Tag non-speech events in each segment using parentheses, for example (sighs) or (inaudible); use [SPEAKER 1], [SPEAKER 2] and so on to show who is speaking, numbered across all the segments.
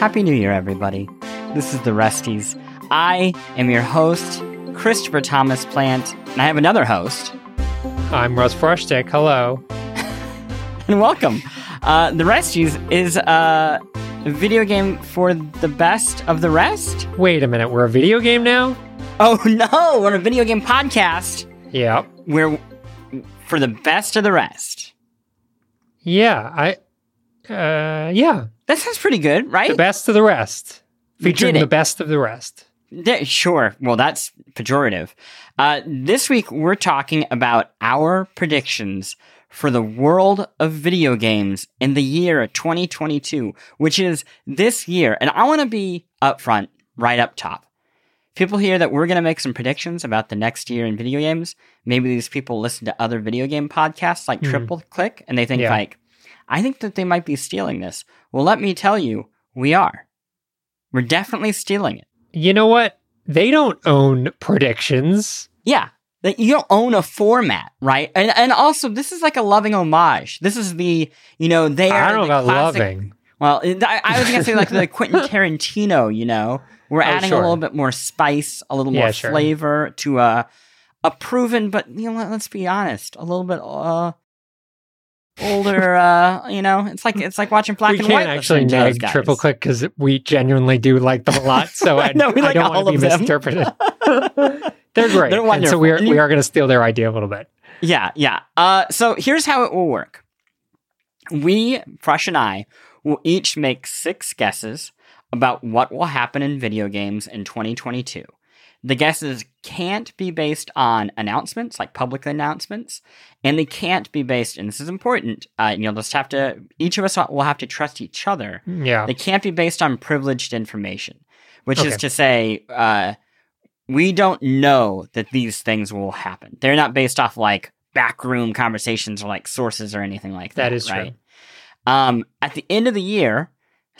[SPEAKER 1] Happy New Year, everybody. This is the Resties. I am your host, Christopher Thomas Plante, and I have another host.
[SPEAKER 2] I'm Russ Frushtick. Hello. (laughs)
[SPEAKER 1] and welcome. Uh, the Resties is a video game for the best of the rest.
[SPEAKER 2] Wait a minute, we're a video game now?
[SPEAKER 1] Oh (laughs) no, we're a video game podcast.
[SPEAKER 2] Yep.
[SPEAKER 1] We're for the best of the rest.
[SPEAKER 2] Yeah, I. Uh, yeah.
[SPEAKER 1] That sounds pretty good, right?
[SPEAKER 2] The best of the rest, featuring the best of the rest.
[SPEAKER 1] Yeah, sure. Well, that's pejorative. Uh, this week, we're talking about our predictions for the world of video games in the year 2022, which is this year. And I want to be upfront, right up top. People hear that we're going to make some predictions about the next year in video games. Maybe these people listen to other video game podcasts like mm. Triple Click and they think yeah. like, I think that they might be stealing this. Well, let me tell you, we are. We're definitely stealing it.
[SPEAKER 2] You know what? They don't own predictions.
[SPEAKER 1] Yeah. That you don't own a format, right? And and also this is like a loving homage. This is the, you know, they are
[SPEAKER 2] I don't
[SPEAKER 1] know
[SPEAKER 2] about classic, loving.
[SPEAKER 1] Well, I, I was gonna say like the Quentin (laughs) Tarantino, you know. We're oh, adding sure. a little bit more spice, a little more sure. flavor to a a proven, but you know, let's be honest, a little bit uh, older. uh, you know, it's like it's like watching black
[SPEAKER 2] we
[SPEAKER 1] and
[SPEAKER 2] white. We can't actually nag triple click because we genuinely do like them a lot. So (laughs) I, no, I like don't want to be misinterpreted. (laughs) They're great. They're and so we are we are going to steal their idea a little bit.
[SPEAKER 1] Yeah, yeah. Uh, so here's how it will work. We, Frush and I, will each make six guesses about what will happen in video games in 2022. The guesses can't be based on announcements, like public announcements, and they can't be based, and this is important, uh, you'll just have to, each of us will have to trust each other.
[SPEAKER 2] Yeah.
[SPEAKER 1] They can't be based on privileged information, which okay. is to say, uh, we don't know that these things will happen. They're not based off like backroom conversations or like sources or anything like that.
[SPEAKER 2] That is
[SPEAKER 1] right?
[SPEAKER 2] true.
[SPEAKER 1] Um, at the end of the year,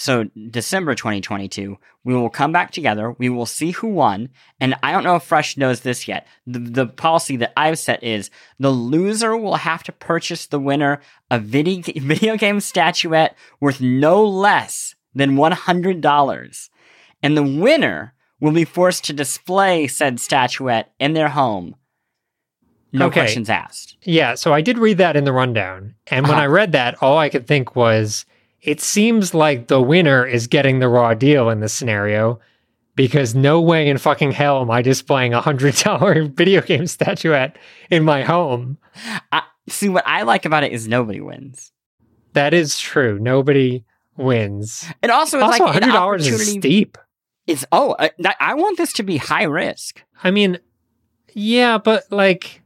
[SPEAKER 1] so December 2022, we will come back together. We will see who won. And I don't know if Frush knows this yet. The, the policy that I've set is the loser will have to purchase the winner a video, (laughs) video game statuette worth no less than $100. And the winner will be forced to display said statuette in their home. No okay. questions asked.
[SPEAKER 2] Yeah, so I did read that in the rundown. And when uh-huh. I read that, all I could think was it seems like the winner is getting the raw deal in this scenario because no way in fucking hell am I displaying a hundred dollar (laughs) video game statuette in my home.
[SPEAKER 1] I, see, what I like about it is nobody wins.
[SPEAKER 2] That is true. Nobody wins.
[SPEAKER 1] And also, it's
[SPEAKER 2] also
[SPEAKER 1] like
[SPEAKER 2] hundred dollars is steep.
[SPEAKER 1] It's oh, uh, I, I want this to be high risk.
[SPEAKER 2] I mean, yeah, but like,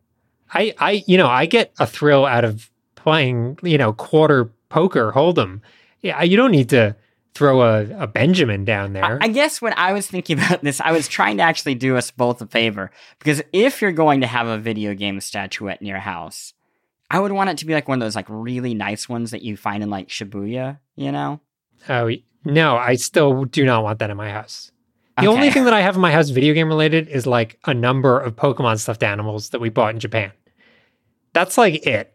[SPEAKER 2] I I you know I get a thrill out of playing you know quarter poker hold'em yeah, you don't need to throw a, a Benjamin down there.
[SPEAKER 1] I, I guess when I was thinking (laughs) about this, I was trying to actually do us both a favor because if you're going to have a video game statuette in your house, I would want it to be like one of those like really nice ones that you find in like Shibuya, you know?
[SPEAKER 2] Oh no, I still do not want that in my house. The okay. only thing that I (laughs) have in my house video game related is like a number of Pokemon stuffed animals that we bought in Japan. That's like it.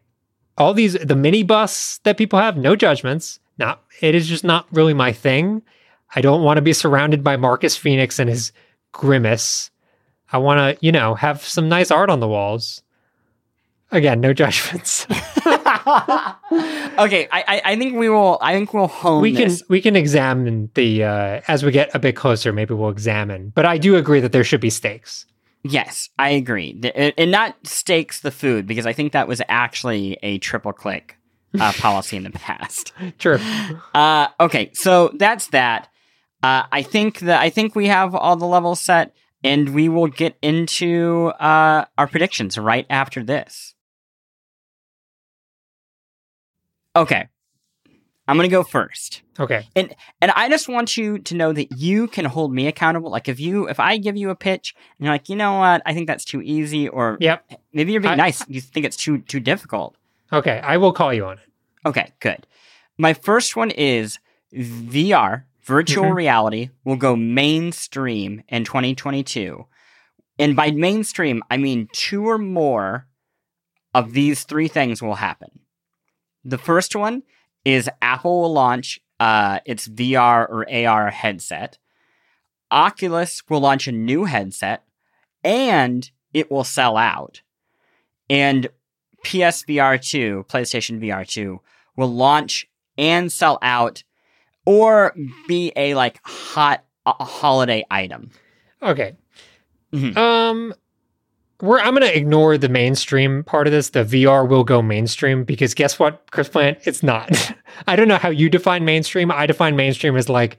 [SPEAKER 2] All these the amiibos that people have, no judgments not it is just not really my thing. I don't want to be surrounded by Marcus Phoenix and his grimace. I want to, you know, have some nice art on the walls. Again, no (laughs) judgments. (laughs)
[SPEAKER 1] okay, I, I think we will. I think we'll hone.
[SPEAKER 2] We can
[SPEAKER 1] this.
[SPEAKER 2] we can examine the uh, as we get a bit closer. Maybe we'll examine. But I do agree that there should be stakes.
[SPEAKER 1] Yes, I agree, and not stakes the food because I think that was actually a triple click uh, policy in the past. (laughs)
[SPEAKER 2] True.
[SPEAKER 1] Uh, okay, so that's that. Uh, I think that I think we have all the levels set, and we will get into uh, our predictions right after this. Okay, I'm gonna go first.
[SPEAKER 2] Okay.
[SPEAKER 1] And and I just want you to know that you can hold me accountable. Like if you if I give you a pitch and you're like, you know what, I think that's too easy, or
[SPEAKER 2] yep.
[SPEAKER 1] maybe you're being I, nice, you think it's too too difficult.
[SPEAKER 2] Okay, I will call you on it.
[SPEAKER 1] Okay, good. My first one is VR, virtual mm-hmm. reality, will go mainstream in 2022. And by mainstream, I mean two or more of these three things will happen. The first one is Apple will launch uh, its VR or AR headset. Oculus will launch a new headset and it will sell out. And PSVR 2, PlayStation VR 2, will launch and sell out or be a like hot uh, holiday item.
[SPEAKER 2] Okay.
[SPEAKER 1] Mhm.
[SPEAKER 2] Um, we're I'm gonna ignore the mainstream part of this. The VR will go mainstream because guess what, Chris Plante? It's not. (laughs) I don't know how you define mainstream. I define mainstream as like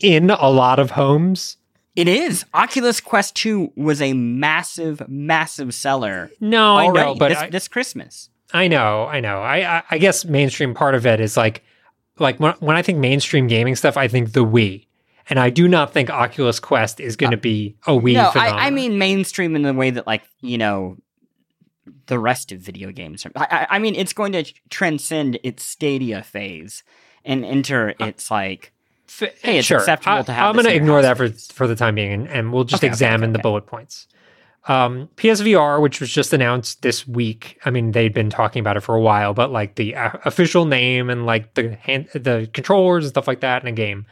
[SPEAKER 2] in a lot of homes.
[SPEAKER 1] It is. Oculus Quest 2 was a massive, massive seller
[SPEAKER 2] No, I know, but
[SPEAKER 1] this,
[SPEAKER 2] I,
[SPEAKER 1] this Christmas.
[SPEAKER 2] I know, I know. I, I I guess mainstream part of it is like like when, when I think mainstream gaming stuff, I think the Wii. And I do not think Oculus Quest is going to be a Wii
[SPEAKER 1] no, I. I mean mainstream in the way that, like, you know, the rest of video games. Are. I, I I mean, it's going to transcend its Stadia phase and enter uh, its like. Hey, it's
[SPEAKER 2] sure.
[SPEAKER 1] acceptable
[SPEAKER 2] I,
[SPEAKER 1] to have
[SPEAKER 2] I'm going to ignore that for for the time being, and, and we'll just
[SPEAKER 1] Okay,
[SPEAKER 2] examine
[SPEAKER 1] okay,
[SPEAKER 2] the
[SPEAKER 1] okay.
[SPEAKER 2] bullet points. Um, PSVR, which was just announced this week. I mean, they'd been talking about it for a while, but like the uh, official name and like the hand, the controllers and stuff like that in a game.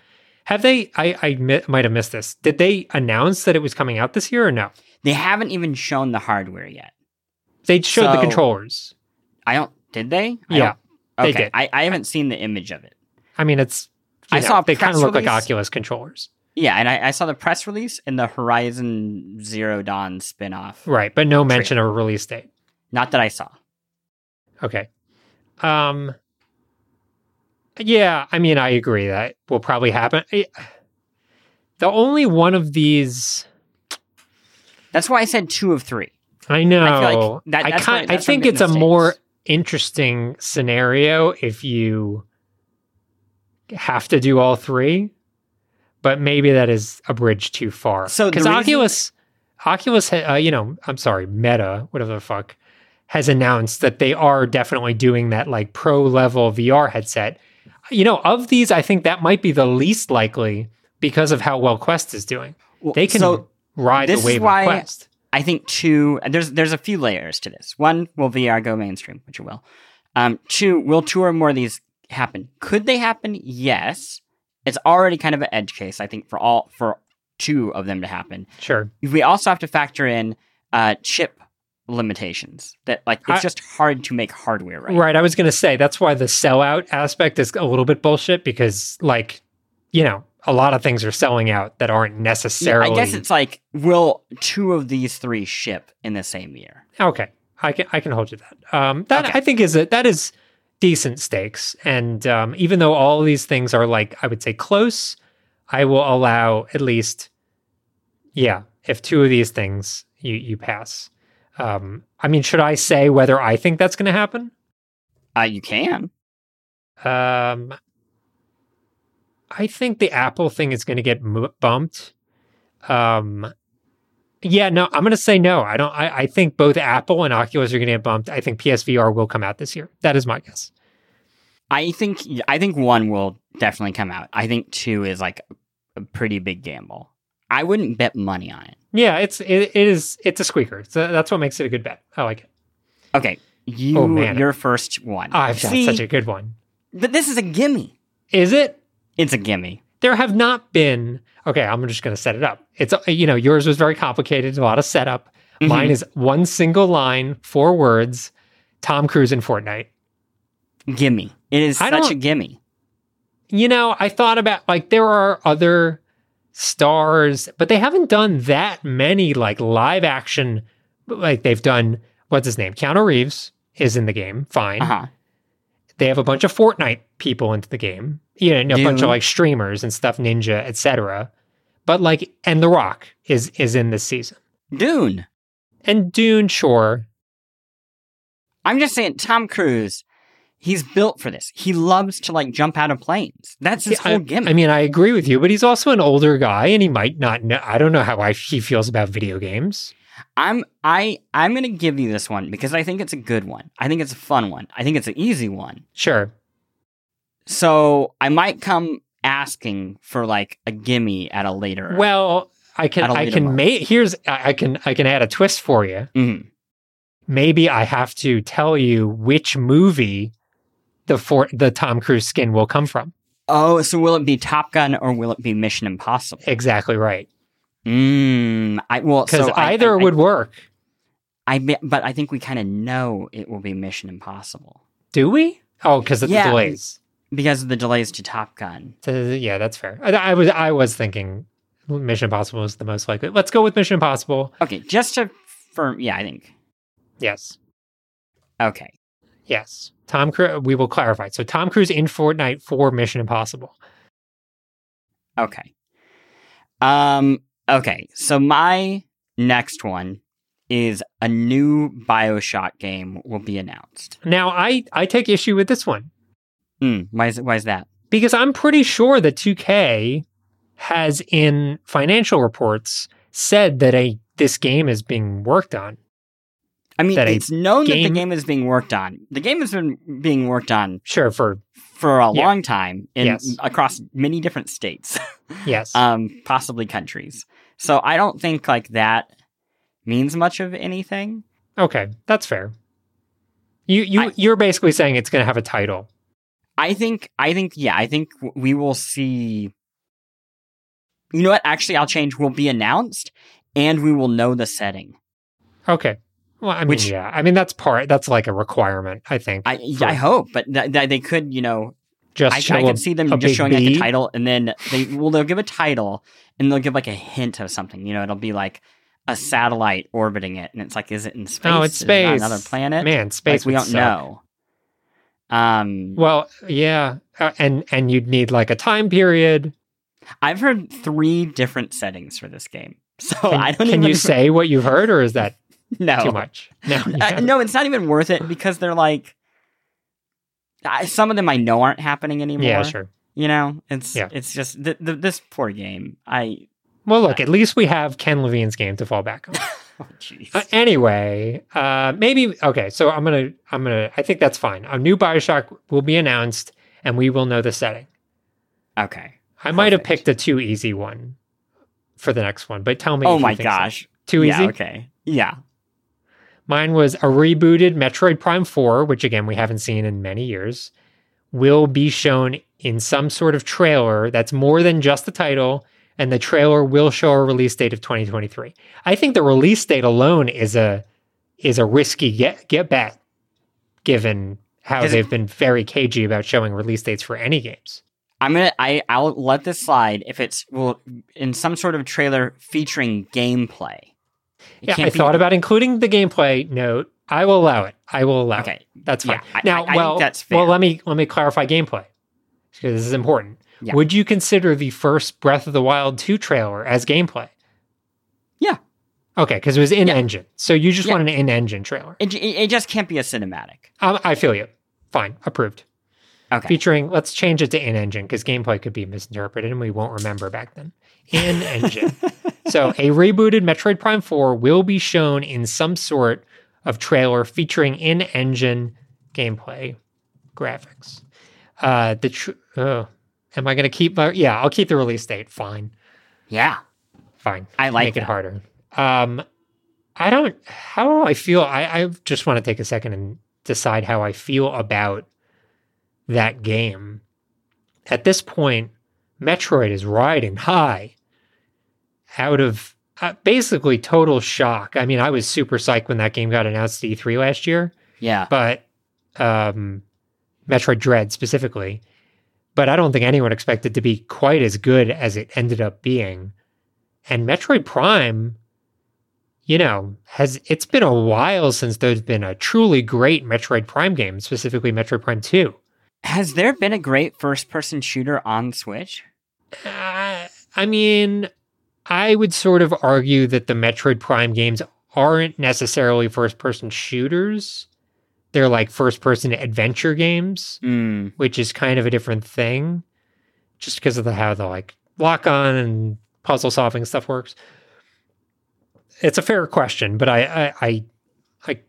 [SPEAKER 2] Have they? I I mi- might have missed this. Did they announce that it was coming out this year or no?
[SPEAKER 1] They haven't even shown the hardware yet.
[SPEAKER 2] They showed the controllers.
[SPEAKER 1] I don't. Did they? I
[SPEAKER 2] Yeah, they
[SPEAKER 1] okay.
[SPEAKER 2] did.
[SPEAKER 1] I, I haven't seen the image of it.
[SPEAKER 2] I mean, it's.
[SPEAKER 1] I
[SPEAKER 2] know,
[SPEAKER 1] saw
[SPEAKER 2] they kind of look like. Oculus controllers,
[SPEAKER 1] Yeah, and I, I saw the press release and the Horizon Zero Dawn spin-off.
[SPEAKER 2] right? But no mention of a release date.
[SPEAKER 1] Not that I saw.
[SPEAKER 2] Okay. Um Yeah, I mean I agree that will probably happen. Eh, The only one of these
[SPEAKER 1] That's why I said two of three.
[SPEAKER 2] I know.
[SPEAKER 1] I feel like that-
[SPEAKER 2] I
[SPEAKER 1] that's
[SPEAKER 2] kind
[SPEAKER 1] where-
[SPEAKER 2] I think it's a more interesting scenario if you have to do all three, but maybe that is a bridge too far.
[SPEAKER 1] So
[SPEAKER 2] because
[SPEAKER 1] reason-
[SPEAKER 2] Oculus, Oculus, uh, you know, I'm sorry, Meta, whatever the fuck, has announced that they are definitely doing that like pro level VR headset. You know, of these, I think that might be the least likely because of how well Quest is doing.
[SPEAKER 1] Well,
[SPEAKER 2] They can
[SPEAKER 1] So
[SPEAKER 2] ride
[SPEAKER 1] this
[SPEAKER 2] the
[SPEAKER 1] is
[SPEAKER 2] wave
[SPEAKER 1] why-
[SPEAKER 2] of Quest.
[SPEAKER 1] I think two. There's there's a few layers to this. One, will VR go mainstream, which it will. Um, two, will two or more of these happen? Could they happen? Yes. It's already kind of an edge case, I think, for all for two of them to happen.
[SPEAKER 2] Sure.
[SPEAKER 1] We also have to factor in uh, chip limitations. That like it's
[SPEAKER 2] I-
[SPEAKER 1] just hard to make hardware right.
[SPEAKER 2] Right. I was going to say that's why the sellout aspect is a little bit bullshit because, like, you know, a lot of things are selling out that aren't
[SPEAKER 1] Yeah,
[SPEAKER 2] necessarily.
[SPEAKER 1] I guess it's like, will two of these three ship in the same year?
[SPEAKER 2] okay. I can I can hold you that. Um, that
[SPEAKER 1] Okay.
[SPEAKER 2] I think is a, that is decent stakes, and um, even though all these things are like I would say close, I will allow at least, yeah, if two of these things you you pass. Um, I mean, should I say whether I think that's going to happen?
[SPEAKER 1] Uh, you can.
[SPEAKER 2] Um, I think the Apple thing is going to get m- bumped. Um, yeah, no, I'm going to say no. I don't. I, I think both Apple and Oculus are going to get bumped. I think PSVR will come out this year. That is my guess.
[SPEAKER 1] I think I think one will definitely come out. I think two is like a pretty big gamble. I wouldn't bet money on it.
[SPEAKER 2] Yeah, it's it, it is it's a squeaker. So that's what makes it a good bet. I like it.
[SPEAKER 1] Okay, you
[SPEAKER 2] Oh, man.
[SPEAKER 1] your first one.
[SPEAKER 2] I've got such a good one.
[SPEAKER 1] but this is a gimme.
[SPEAKER 2] Is it?
[SPEAKER 1] It's a gimme.
[SPEAKER 2] There have not been. Okay, I'm just going to set it up. It's you know yours was very complicated, a lot of setup.
[SPEAKER 1] Mhm.
[SPEAKER 2] Mine is one single line, four words. Tom Cruise in Fortnite.
[SPEAKER 1] Gimme. It is
[SPEAKER 2] I
[SPEAKER 1] such a gimme.
[SPEAKER 2] you know, I thought about like there are other stars, but they haven't done that many like live action. Like they've done, what's his name? Keanu Reeves is in the game. Fine.
[SPEAKER 1] Uh huh.
[SPEAKER 2] They have a bunch of Fortnite people into the game. You know, a bunch of like streamers and stuff, Ninja, etc. But like, and The Rock is is in this season,
[SPEAKER 1] Dune.
[SPEAKER 2] and Dune, sure.
[SPEAKER 1] I'm just saying, Tom Cruise. He's built for this. He loves to like jump out of planes. That's his
[SPEAKER 2] Yeah,
[SPEAKER 1] whole
[SPEAKER 2] I,
[SPEAKER 1] gimmick.
[SPEAKER 2] I mean, I agree with you, but he's also an older guy, and he might not know. I don't know how I, he feels about video games.
[SPEAKER 1] I'm I I'm gonna give you this one because I think it's a good one. I think it's a fun one. I think it's an easy one.
[SPEAKER 2] Sure.
[SPEAKER 1] So I might come asking for like a gimme at a later.
[SPEAKER 2] Well, I can I can make here's I I can I can add a twist for you.
[SPEAKER 1] Mhm.
[SPEAKER 2] Maybe I have to tell you which movie the for the Tom Cruise skin will come from.
[SPEAKER 1] Oh, so will it be Top Gun or will it be Mission Impossible?
[SPEAKER 2] Exactly right.
[SPEAKER 1] Mm, I well,
[SPEAKER 2] Because
[SPEAKER 1] so
[SPEAKER 2] either
[SPEAKER 1] I,
[SPEAKER 2] would work.
[SPEAKER 1] I, I, but I think we kind of know it will be Mission Impossible
[SPEAKER 2] Do we? Oh, because of the
[SPEAKER 1] Yeah.
[SPEAKER 2] delays.
[SPEAKER 1] Because of the delays to Top Gun.
[SPEAKER 2] So, yeah, that's fair. I, I was I was thinking Mission Impossible was the most likely. Let's go with Mission Impossible.
[SPEAKER 1] Okay, just to firm, yeah, I think.
[SPEAKER 2] Yes.
[SPEAKER 1] Okay,
[SPEAKER 2] Yes. Tom Cruise. We will clarify. So Tom Cruise in Fortnite for Mission Impossible.
[SPEAKER 1] okay, um, okay. So my next one is a new Bioshock game will be announced.
[SPEAKER 2] Now I I take issue with this one
[SPEAKER 1] Hmm, why is why is that?
[SPEAKER 2] because I'm pretty sure that 2K has in financial reports said that a this game is being worked on.
[SPEAKER 1] I mean,
[SPEAKER 2] That
[SPEAKER 1] it's known that the game is being worked on. The game has been being worked on
[SPEAKER 2] Sure, for
[SPEAKER 1] for a
[SPEAKER 2] Yeah.
[SPEAKER 1] long time in
[SPEAKER 2] Yes.
[SPEAKER 1] across many different states, (laughs)
[SPEAKER 2] yes.
[SPEAKER 1] um, possibly countries. So I don't think like that means much of anything.
[SPEAKER 2] okay, that's fair. You you
[SPEAKER 1] I-
[SPEAKER 2] you're basically saying it's going to have a title.
[SPEAKER 1] I think, I think, yeah, I think we will see. You know what? Actually, I'll change. Will be announced, and we will know the setting.
[SPEAKER 2] Okay. Well, I mean,
[SPEAKER 1] Which-
[SPEAKER 2] yeah. I mean, that's part. That's like a requirement. I think.
[SPEAKER 1] I,
[SPEAKER 2] for
[SPEAKER 1] I hope, but th- th- they could, you know,
[SPEAKER 2] just
[SPEAKER 1] I, I could see them just showing like a title, and then they well, they'll give a title, and they'll give like a hint of something. You know, it'll be like a satellite orbiting it, and it's like, is it in space?
[SPEAKER 2] Oh, it's
[SPEAKER 1] Is it on
[SPEAKER 2] space.
[SPEAKER 1] another planet?
[SPEAKER 2] Man, space.
[SPEAKER 1] like, we don't
[SPEAKER 2] suck.
[SPEAKER 1] know. Um,
[SPEAKER 2] Well, yeah, uh, and and you'd need like a time period.
[SPEAKER 1] I've heard three different settings for this game, (laughs) so
[SPEAKER 2] Can,
[SPEAKER 1] I don't know.
[SPEAKER 2] can
[SPEAKER 1] even
[SPEAKER 2] you say what you've heard, or is that (laughs)
[SPEAKER 1] no
[SPEAKER 2] too much? (laughs) No,
[SPEAKER 1] Uh, no, it's not even worth it because they're like I, some of them I know aren't happening anymore.
[SPEAKER 2] Yeah, sure.
[SPEAKER 1] You know, it's
[SPEAKER 2] Yeah.
[SPEAKER 1] it's just th- th- this poor game. I
[SPEAKER 2] Well, look, at least we have Ken Levine's game to fall back on. (laughs)
[SPEAKER 1] oh jeez.
[SPEAKER 2] Uh, anyway, uh, maybe okay. So I'm gonna, I'm gonna. I think that's fine. A new Bioshock will be announced, and we will know the setting.
[SPEAKER 1] okay.
[SPEAKER 2] I might have picked a too easy one for the next one, but tell me.
[SPEAKER 1] Oh my
[SPEAKER 2] think so.
[SPEAKER 1] gosh.
[SPEAKER 2] too
[SPEAKER 1] yeah,
[SPEAKER 2] easy.
[SPEAKER 1] Okay. Yeah.
[SPEAKER 2] Mine was a rebooted Metroid Prime 4, which again we haven't seen in many years, will be shown in some sort of trailer that's more than just the title, and the trailer will show a release date of 2023. I think the release date alone is a is a risky get get bet, given how they've been very cagey about showing release dates for any games.
[SPEAKER 1] I'm gonna I I'll let this slide if it's well in some sort of trailer featuring gameplay. It
[SPEAKER 2] Yeah, I
[SPEAKER 1] be-
[SPEAKER 2] thought about including the gameplay note. I will allow it. I will allow it.
[SPEAKER 1] Okay.
[SPEAKER 2] That's fine.
[SPEAKER 1] Yeah,
[SPEAKER 2] now,
[SPEAKER 1] I- I think
[SPEAKER 2] well, well, let me let me clarify gameplay because this is important.
[SPEAKER 1] Yeah.
[SPEAKER 2] Would you consider the first Breath of the Wild 2 trailer as gameplay?
[SPEAKER 1] Yeah.
[SPEAKER 2] Okay, because it was in
[SPEAKER 1] Yeah.
[SPEAKER 2] engine, so you just
[SPEAKER 1] Yeah.
[SPEAKER 2] want an in engine trailer.
[SPEAKER 1] It, it, just can't be a cinematic.
[SPEAKER 2] Um, I feel you. Fine, approved.
[SPEAKER 1] Okay.
[SPEAKER 2] Featuring, let's change it to in engine because gameplay could be misinterpreted and we won't remember back then. In engine. (laughs) so a rebooted Metroid Prime 4 will be shown in some sort of trailer featuring in engine gameplay graphics. Uh, the tr- oh, am I going to keep my? Yeah, I'll keep the release date. Fine,
[SPEAKER 1] yeah.
[SPEAKER 2] fine.
[SPEAKER 1] I like
[SPEAKER 2] Make it harder. Um, I don't. How do I feel? I, I just want to take a second and decide how I feel about that game. At this point, Metroid is riding high out of uh, basically total shock. I mean, I was super psyched when that game got announced at E3 last year,
[SPEAKER 1] Yeah.
[SPEAKER 2] but um, Metroid Dread specifically. But I don't think anyone expected to be quite as good as it ended up being. And Metroid Prime, you know, has it's been a while since there's been a truly great Metroid Prime game, specifically Metroid Prime 2.
[SPEAKER 1] Has there been a great first person shooter on Switch?
[SPEAKER 2] Uh, I mean, I would sort of argue that the Metroid Prime games aren't necessarily first person shooters. They're like first person adventure games,
[SPEAKER 1] Mm.
[SPEAKER 2] which is kind of a different thing just because of the how the like lock on and puzzle solving stuff works. It's a fair question, but I, I, I, I,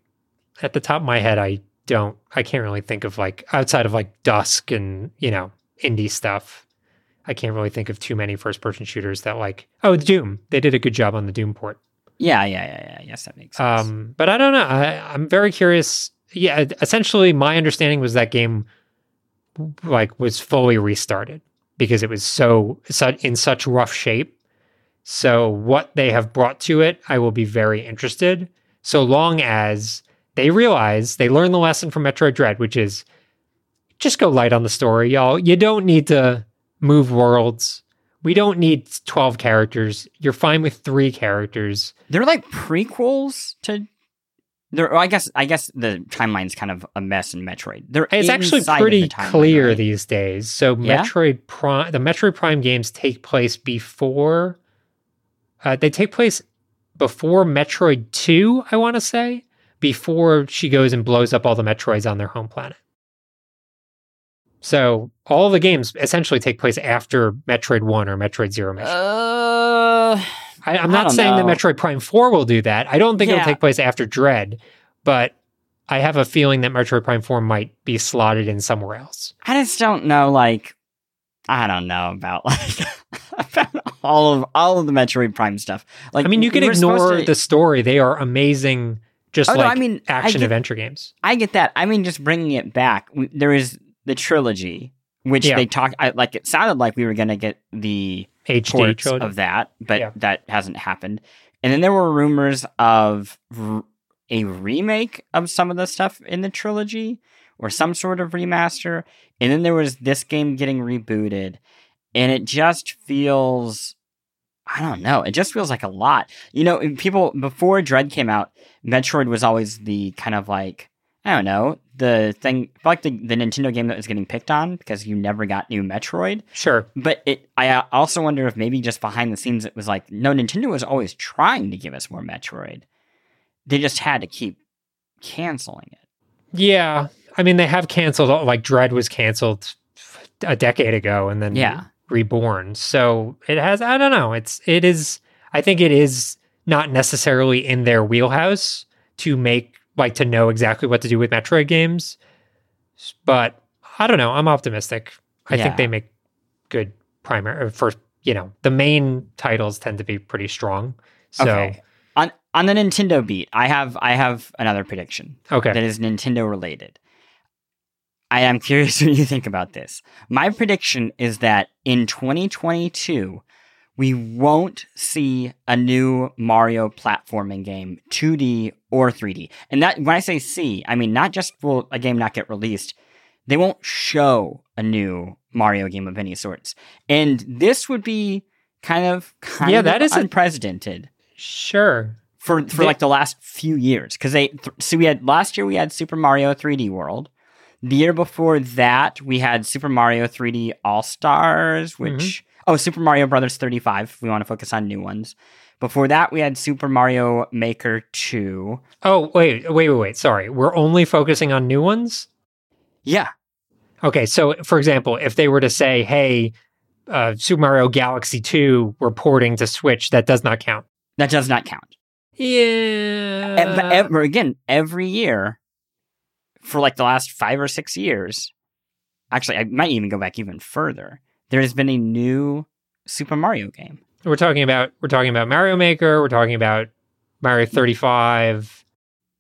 [SPEAKER 2] at the top of my head, I don't, I can't really think of like outside of like Dusk and, you know, indie stuff. I can't really think of too many first person shooters that like, oh, Doom. They did a good job on the Doom port.
[SPEAKER 1] Yeah, yeah, yeah, yeah. Yes, that makes sense.
[SPEAKER 2] Um, but I don't know. I, I'm very curious. Yeah, essentially, my understanding was that game like was fully restarted. because it was so in such rough shape. So what they have brought to it, I will be very interested. So long as they realize they learn the lesson from Metroid Dread, which is just go light on the story, y'all. You don't need to move worlds. We don't need 12 characters. You're fine with three characters.
[SPEAKER 1] They're like prequels to there, I guess I guess the timeline's kind of a mess in Metroid. They're
[SPEAKER 2] it's actually pretty clear right? these days. So yeah? Metroid Prime, the Metroid Prime games take place before. Uh, they take place before Metroid Two, I want to say, before she goes and blows up all the Metroids on their home planet. So all the games essentially take place after Metroid One or Metroid Zero Mission.
[SPEAKER 1] Uh
[SPEAKER 2] I, am not saying know. that Metroid Prime 4 will do that. I don't think yeah. it'll take place after Dread, but I have a feeling that Metroid Prime 4 might be slotted in somewhere else.
[SPEAKER 1] I just don't know, like, I don't know about (laughs) like about all of all of the Metroid Prime stuff. Like,
[SPEAKER 2] I mean, you can ignore to... the story; they are amazing, just oh, like no, I mean, action
[SPEAKER 1] get,
[SPEAKER 2] adventure games.
[SPEAKER 1] I get that. I mean, just bringing it back. There is the trilogy, which yeah. they talked. like it sounded like we were going to get the HD trilogy. of that, but yeah. that hasn't happened. And then there were rumors of r- a remake of some of the stuff in the trilogy or some sort of remaster. And then there was this game getting rebooted. And it just feels I don't know. It just feels like a lot. You know, people before Dread came out, Metroid was always the kind of like I don't know, the thing I like the, the Nintendo game that was getting picked on because you never got new Metroid.
[SPEAKER 2] Sure.
[SPEAKER 1] But it I uh, also wonder if maybe just behind the scenes it was like, no, Nintendo was always trying to give us more Metroid. They just had to keep canceling it.
[SPEAKER 2] Yeah. I mean they have canceled like Dread was canceled a decade ago and then
[SPEAKER 1] yeah.
[SPEAKER 2] reborn. So it has I don't know. It's it is I think it is not necessarily in their wheelhouse to make like to know exactly what to do with Metroid games. But I don't know. I'm optimistic. I yeah. think they make good primary uh, first. You know, the main titles tend to be pretty strong. So okay.
[SPEAKER 1] on on the Nintendo beat, I have I have another prediction.
[SPEAKER 2] Okay,
[SPEAKER 1] that is Nintendo related. I am curious (laughs) what you think about this. My prediction is that in 2022, we won't see a new Mario platforming game, 2D or 3D. And that when I say see, I mean not just will a game not get released, they won't show a new Mario game of any sorts. And this would be kind of kind yeah, of that is unprecedented.
[SPEAKER 2] Sure.
[SPEAKER 1] For for they, like the last few years cuz they th- so we had last year we had Super Mario 3D World. The year before that we had Super Mario 3D All Stars, which mm-hmm Oh, Super Mario Brothers 35. If we want to focus on new ones. Before that, we had Super Mario Maker 2.
[SPEAKER 2] Oh, wait, wait, wait, wait. Sorry. We're only focusing on new ones?
[SPEAKER 1] Yeah.
[SPEAKER 2] Okay. So, for example, if they were to say, hey, uh, Super Mario Galaxy 2, we're porting to Switch, that does not count.
[SPEAKER 1] That does not count.
[SPEAKER 2] Yeah.
[SPEAKER 1] Ever, again, every year for like the last five or six years, actually, I might even go back even further there has been a new Super Mario game.
[SPEAKER 2] We're talking about we're talking about Mario Maker. We're talking about Mario 35.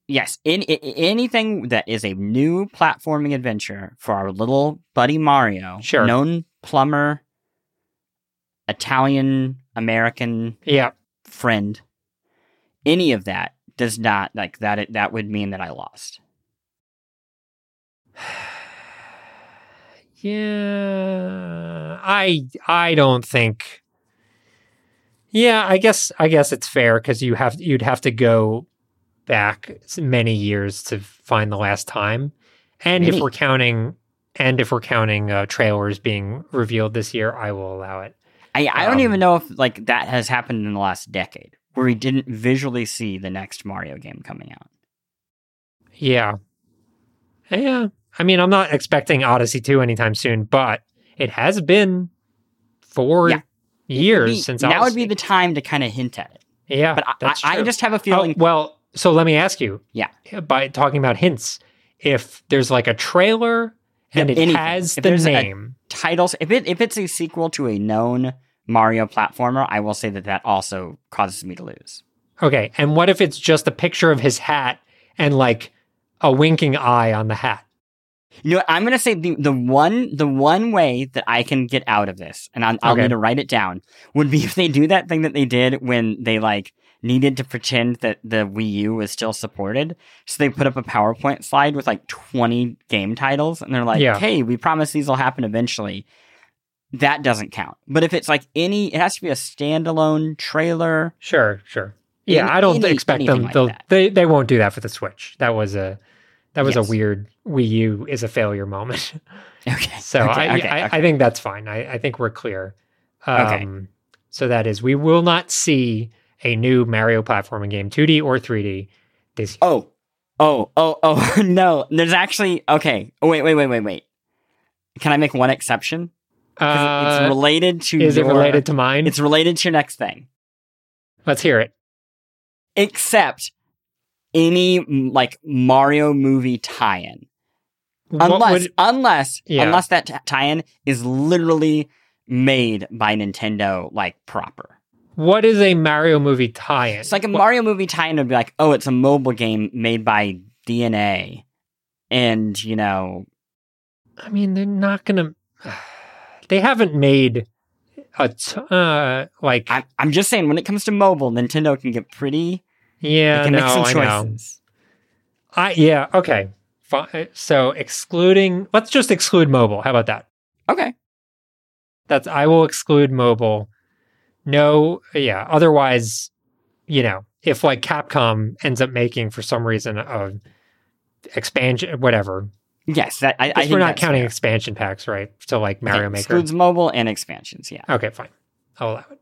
[SPEAKER 1] Yes, in, in, anything that is a new platforming adventure for our little buddy Mario,
[SPEAKER 2] sure.
[SPEAKER 1] known plumber, Italian American,
[SPEAKER 2] yeah,
[SPEAKER 1] friend. Any of that does not like that. It, that would mean that I lost. (sighs) (sighs) (sighs)
[SPEAKER 2] Yeah, I I don't think. Yeah, I guess I guess it's fair because you have you'd have to go back many years to find the last time, and many. if we're counting and if we're counting uh, trailers being revealed this year, I will allow it.
[SPEAKER 1] I I don't um, even know if like that has happened in the last decade where we didn't visually see the next Mario game coming out.
[SPEAKER 2] Yeah, yeah. I mean, I'm not expecting Odyssey 2 anytime soon, but it has been four yeah. years be, since
[SPEAKER 1] now
[SPEAKER 2] Odyssey.
[SPEAKER 1] would be the time to kind of hint at it.
[SPEAKER 2] Yeah,
[SPEAKER 1] but I, I, just have a oh, feeling.
[SPEAKER 2] Oh, well, so let me ask you.
[SPEAKER 1] Yeah,
[SPEAKER 2] by talking about hints, if there's like a trailer and it anything. has the name
[SPEAKER 1] titles, if it if it's a sequel to a known Mario platformer, I will say that that also causes me to lose.
[SPEAKER 2] Okay, and what if it's just a picture of his hat and like a winking eye on the hat?
[SPEAKER 1] You know? I'm gonna say the the one the one way that I can get out of this, and I'll, I'll
[SPEAKER 2] Okay.
[SPEAKER 1] need to write it down, would be (laughs) if they do that thing that they did when they like needed to pretend that the Wii U was still supported. So they put up a PowerPoint slide with like 20 game titles, and they're like,
[SPEAKER 2] Yeah.
[SPEAKER 1] "Hey, we promise these will happen eventually." That doesn't count. But if it's like any, it has to be a standalone trailer.
[SPEAKER 2] Sure, sure. Yeah,
[SPEAKER 1] Any-
[SPEAKER 2] I don't
[SPEAKER 1] any-
[SPEAKER 2] expect them.
[SPEAKER 1] like
[SPEAKER 2] they they won't do that for the Switch. That was a that was
[SPEAKER 1] Yes.
[SPEAKER 2] a weird Wii U is a failure moment. (laughs)
[SPEAKER 1] Okay.
[SPEAKER 2] So
[SPEAKER 1] okay,
[SPEAKER 2] I,
[SPEAKER 1] okay,
[SPEAKER 2] I,
[SPEAKER 1] okay.
[SPEAKER 2] I think that's fine. I, I think we're clear.
[SPEAKER 1] Okay.
[SPEAKER 2] Um, So that is, we will not see a new Mario platforming game, 2D or 3D, this year.
[SPEAKER 1] Oh, oh, oh, oh, (laughs) no. There's actually, okay. Oh, wait, wait, wait, wait, wait. Can I make one exception? 'Cause it's
[SPEAKER 2] Uh,
[SPEAKER 1] related to
[SPEAKER 2] is it related to mine?
[SPEAKER 1] It's related to your next thing.
[SPEAKER 2] Let's hear it.
[SPEAKER 1] Except any mm, like Mario movie tie-in.
[SPEAKER 2] What
[SPEAKER 1] Unless,
[SPEAKER 2] would-
[SPEAKER 1] unless,
[SPEAKER 2] Yeah.
[SPEAKER 1] unless that t- tie-in is literally made by Nintendo, like proper.
[SPEAKER 2] what is a Mario movie tie-in?
[SPEAKER 1] It's like a
[SPEAKER 2] What-
[SPEAKER 1] Mario movie tie-in would be like, oh, it's a mobile game made by DeNA, and you know,
[SPEAKER 2] I mean, they're not gonna. (sighs) They haven't made a t- uh like
[SPEAKER 1] I'm, I'm just saying when it comes to mobile, Nintendo can get pretty.
[SPEAKER 2] Yeah no
[SPEAKER 1] make some
[SPEAKER 2] I know
[SPEAKER 1] choices.
[SPEAKER 2] I yeah okay Fi- so excluding let's just exclude mobile how about that
[SPEAKER 1] Okay.
[SPEAKER 2] that's I will exclude mobile no yeah otherwise you know if like Capcom ends up making for some reason a expansion whatever
[SPEAKER 1] Yes, that I, I
[SPEAKER 2] we're not counting
[SPEAKER 1] fair.
[SPEAKER 2] expansion packs right so like Mario Maker
[SPEAKER 1] excludes mobile and expansions. Yeah.
[SPEAKER 2] okay fine I'll allow it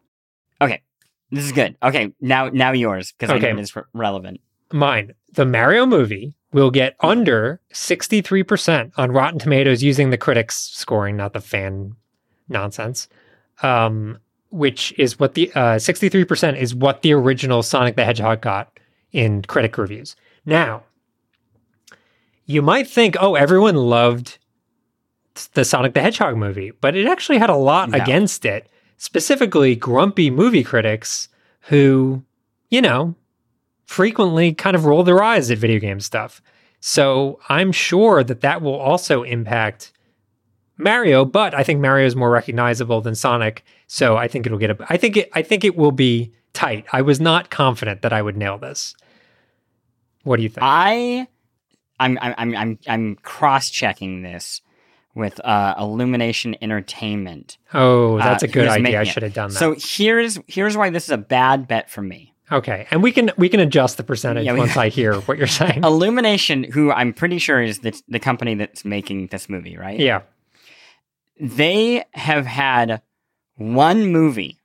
[SPEAKER 1] Okay. This is good. Okay, now now yours because I
[SPEAKER 2] Okay.
[SPEAKER 1] know it is re- relevant.
[SPEAKER 2] mine. The Mario movie will get under 63% on Rotten Tomatoes using the critics scoring, not the fan nonsense. Um, which is what the uh, 63% is what the original Sonic the Hedgehog got in critic reviews. Now, you might think, oh, everyone loved the Sonic the Hedgehog movie, but it actually had a lot
[SPEAKER 1] No.
[SPEAKER 2] against it, specifically grumpy movie critics who, you know, frequently kind of roll their eyes at video game stuff. So I'm sure that that will also impact Mario, but I think Mario is more recognizable than Sonic, so I think it'll get a. I think it. I think it will be tight. I was not confident that I would nail this. What do you think?
[SPEAKER 1] I, I'm I'm I'm I'm, I'm cross checking this with uh, Illumination Entertainment.
[SPEAKER 2] oh, that's
[SPEAKER 1] uh,
[SPEAKER 2] a good idea. I should have done that.
[SPEAKER 1] So here's here's why this is a bad bet for me.
[SPEAKER 2] okay, and we can we can adjust the percentage
[SPEAKER 1] Yeah, we-
[SPEAKER 2] once I (laughs) hear what you're saying.
[SPEAKER 1] Illumination, who I'm pretty sure is the the company that's making this movie, right?
[SPEAKER 2] yeah.
[SPEAKER 1] they have had one movie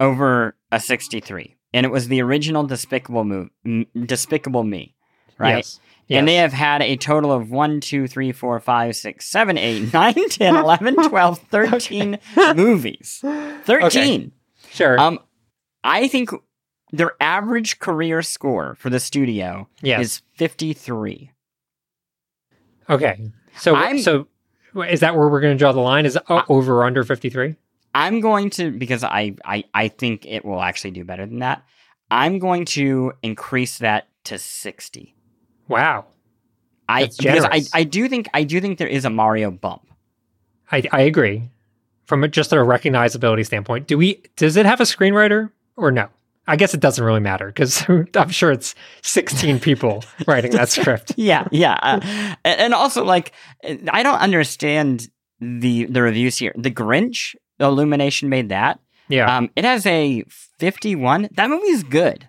[SPEAKER 1] over a 63 and it was the original despicable despicable me right
[SPEAKER 2] Yes.
[SPEAKER 1] And they have had a total of 1 2 3 4 5 6 7 8 (laughs) 9 10 11 (laughs) 12 13 (laughs) movies 13
[SPEAKER 2] sure.
[SPEAKER 1] um i think their average career score for the studio
[SPEAKER 2] yes.
[SPEAKER 1] is 53
[SPEAKER 2] okay. So
[SPEAKER 1] I'm-
[SPEAKER 2] so is that where we're going to draw the line? Is it o-
[SPEAKER 1] I-
[SPEAKER 2] over or under 53?
[SPEAKER 1] I'm going to because I, I I think it will actually do better than that. I'm going to increase that to 60.
[SPEAKER 2] Wow.
[SPEAKER 1] I
[SPEAKER 2] That's
[SPEAKER 1] because I. I do think I do think there is a Mario bump.
[SPEAKER 2] I, I agree. From a, just a recognizability standpoint, do we does it have a screenwriter or no? I guess it doesn't really matter because (laughs) I'm sure it's 16 people (laughs) writing that script. (laughs)
[SPEAKER 1] Yeah, yeah. Uh, and and also like I don't understand the the reviews here. The Grinch Illumination made that.
[SPEAKER 2] Yeah.
[SPEAKER 1] Um it has a 51. That movie's good.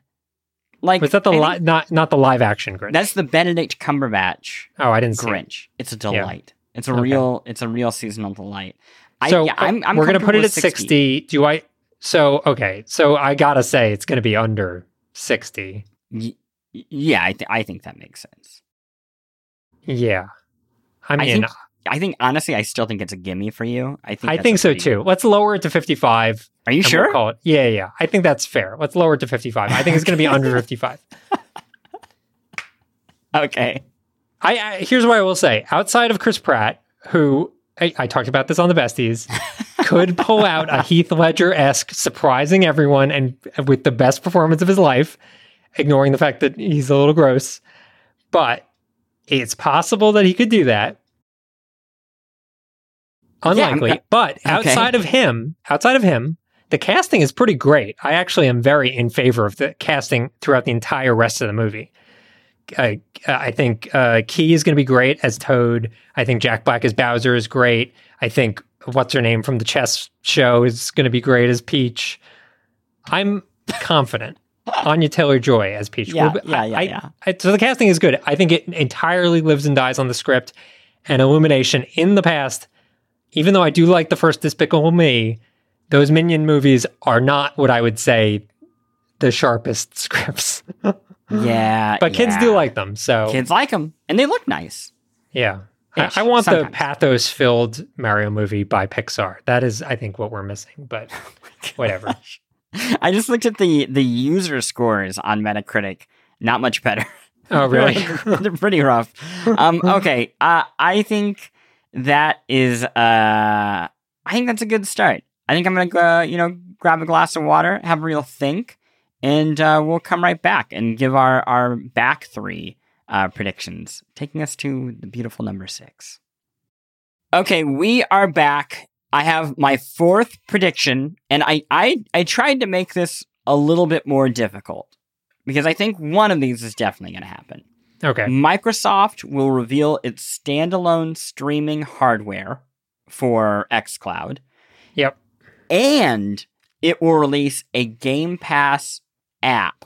[SPEAKER 1] Like
[SPEAKER 2] Was that the
[SPEAKER 1] I
[SPEAKER 2] li- not not the live action Grinch?
[SPEAKER 1] That's the Benedict Cumberbatch
[SPEAKER 2] oh, I didn't see. it.
[SPEAKER 1] Grinch. It's a delight. It's a
[SPEAKER 2] Okay.
[SPEAKER 1] real it's a real seasonal delight. I,
[SPEAKER 2] So
[SPEAKER 1] yeah, I'm, I'm
[SPEAKER 2] we're gonna put it at
[SPEAKER 1] with
[SPEAKER 2] 60. Do I? So okay. So I gotta say it's gonna be under 60.
[SPEAKER 1] Y- yeah, I, th- I think that makes sense.
[SPEAKER 2] Yeah. I
[SPEAKER 1] I
[SPEAKER 2] mean,
[SPEAKER 1] think I think honestly, I still think it's a gimme for you. I think
[SPEAKER 2] I think so
[SPEAKER 1] pretty-
[SPEAKER 2] too. Let's lower it to 55.
[SPEAKER 1] Are you sure?
[SPEAKER 2] We'll call it. Yeah, yeah. I think that's fair. Let's lower it to 55. I think it's going to be under (laughs) 55.
[SPEAKER 1] okay.
[SPEAKER 2] I, I here's what I will say. Outside of Chris Pratt, who I, I talked about this on the besties, (laughs) could pull out a Heath Ledger esque, surprising everyone and with the best performance of his life, ignoring the fact that he's a little gross. But it's possible that he could do that. Unlikely.
[SPEAKER 1] Yeah,
[SPEAKER 2] but outside of him, outside of him, the casting is pretty great. I actually am very in favor of the casting throughout the entire rest of the movie. I, I think uh, Key is going to be great as Toad. I think Jack Black as Bowser is great. I think what's her name from the chess show is going to be great as Peach. I'm confident. (laughs) Anya Taylor Joy as Peach.
[SPEAKER 1] Yeah, yeah, yeah,
[SPEAKER 2] I,
[SPEAKER 1] yeah.
[SPEAKER 2] I, so the casting is good. I think it entirely lives and dies on the script and Illumination in the past. Even though I do like the first Despicable Me, those Minion movies are not what I would say the sharpest (laughs) scripts.
[SPEAKER 1] yeah,
[SPEAKER 2] but kids
[SPEAKER 1] yeah.
[SPEAKER 2] do like them. So
[SPEAKER 1] kids like them, and they look nice.
[SPEAKER 2] Yeah. I,
[SPEAKER 1] Ish,
[SPEAKER 2] I want the pathos filled Mario movie by Pixar. That is, I think, what we're missing, but (laughs) (laughs) whatever.
[SPEAKER 1] I just looked at the the user scores on Metacritic. Not much better.
[SPEAKER 2] Oh, really?
[SPEAKER 1] They're pretty rough. Um, okay, uh, I think that is. Uh, I think that's a good start. I think I'm gonna go. You know, grab a glass of water, have a real think, and uh, we'll come right back and give our our back three uh, predictions, taking us to the beautiful number six. Okay, we are back. I have my fourth prediction, and I I I tried to make this a little bit more difficult because I think one of these is definitely going to happen.
[SPEAKER 2] Okay.
[SPEAKER 1] Microsoft will reveal its standalone streaming hardware for xCloud,
[SPEAKER 2] Yep.
[SPEAKER 1] and it will release a Game Pass app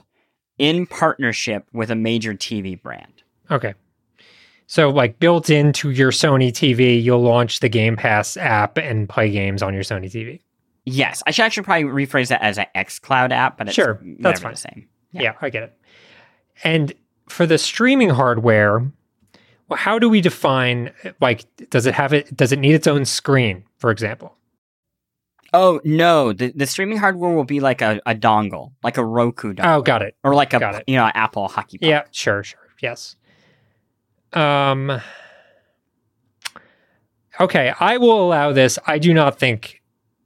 [SPEAKER 1] in partnership with a major TV brand.
[SPEAKER 2] Okay. So, like built into your Sony TV, you'll launch the Game Pass app and play games on your Sony TV.
[SPEAKER 1] Yes, I should actually probably rephrase that as an xCloud app, but it's
[SPEAKER 2] Sure, that's fine.
[SPEAKER 1] the same.
[SPEAKER 2] Yeah. I get it. And for the streaming hardware, well, how do we define like does it have it does it need its own screen, for example?
[SPEAKER 1] Oh no, the, the streaming hardware will be like a, a dongle, like a Roku dongle,
[SPEAKER 2] Oh, got it.
[SPEAKER 1] or like a
[SPEAKER 2] got it.
[SPEAKER 1] you know Apple hockey. Puck.
[SPEAKER 2] Yeah, sure, sure. Yes. Um Okay, I will allow this. I do not think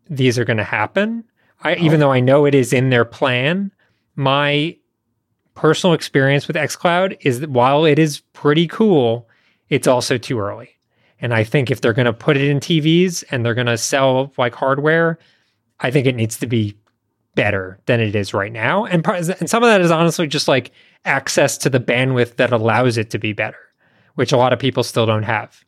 [SPEAKER 2] these are going to happen. I even though I know it is in their plan, my personal experience with xCloud is that while it is pretty cool, it's also too early. And I think if they're going to put it in TVs and they're going to sell like hardware, I think it needs to be better than it is right now. And and some of that is honestly just like access to the bandwidth that allows it to be better, which a lot of people still don't have.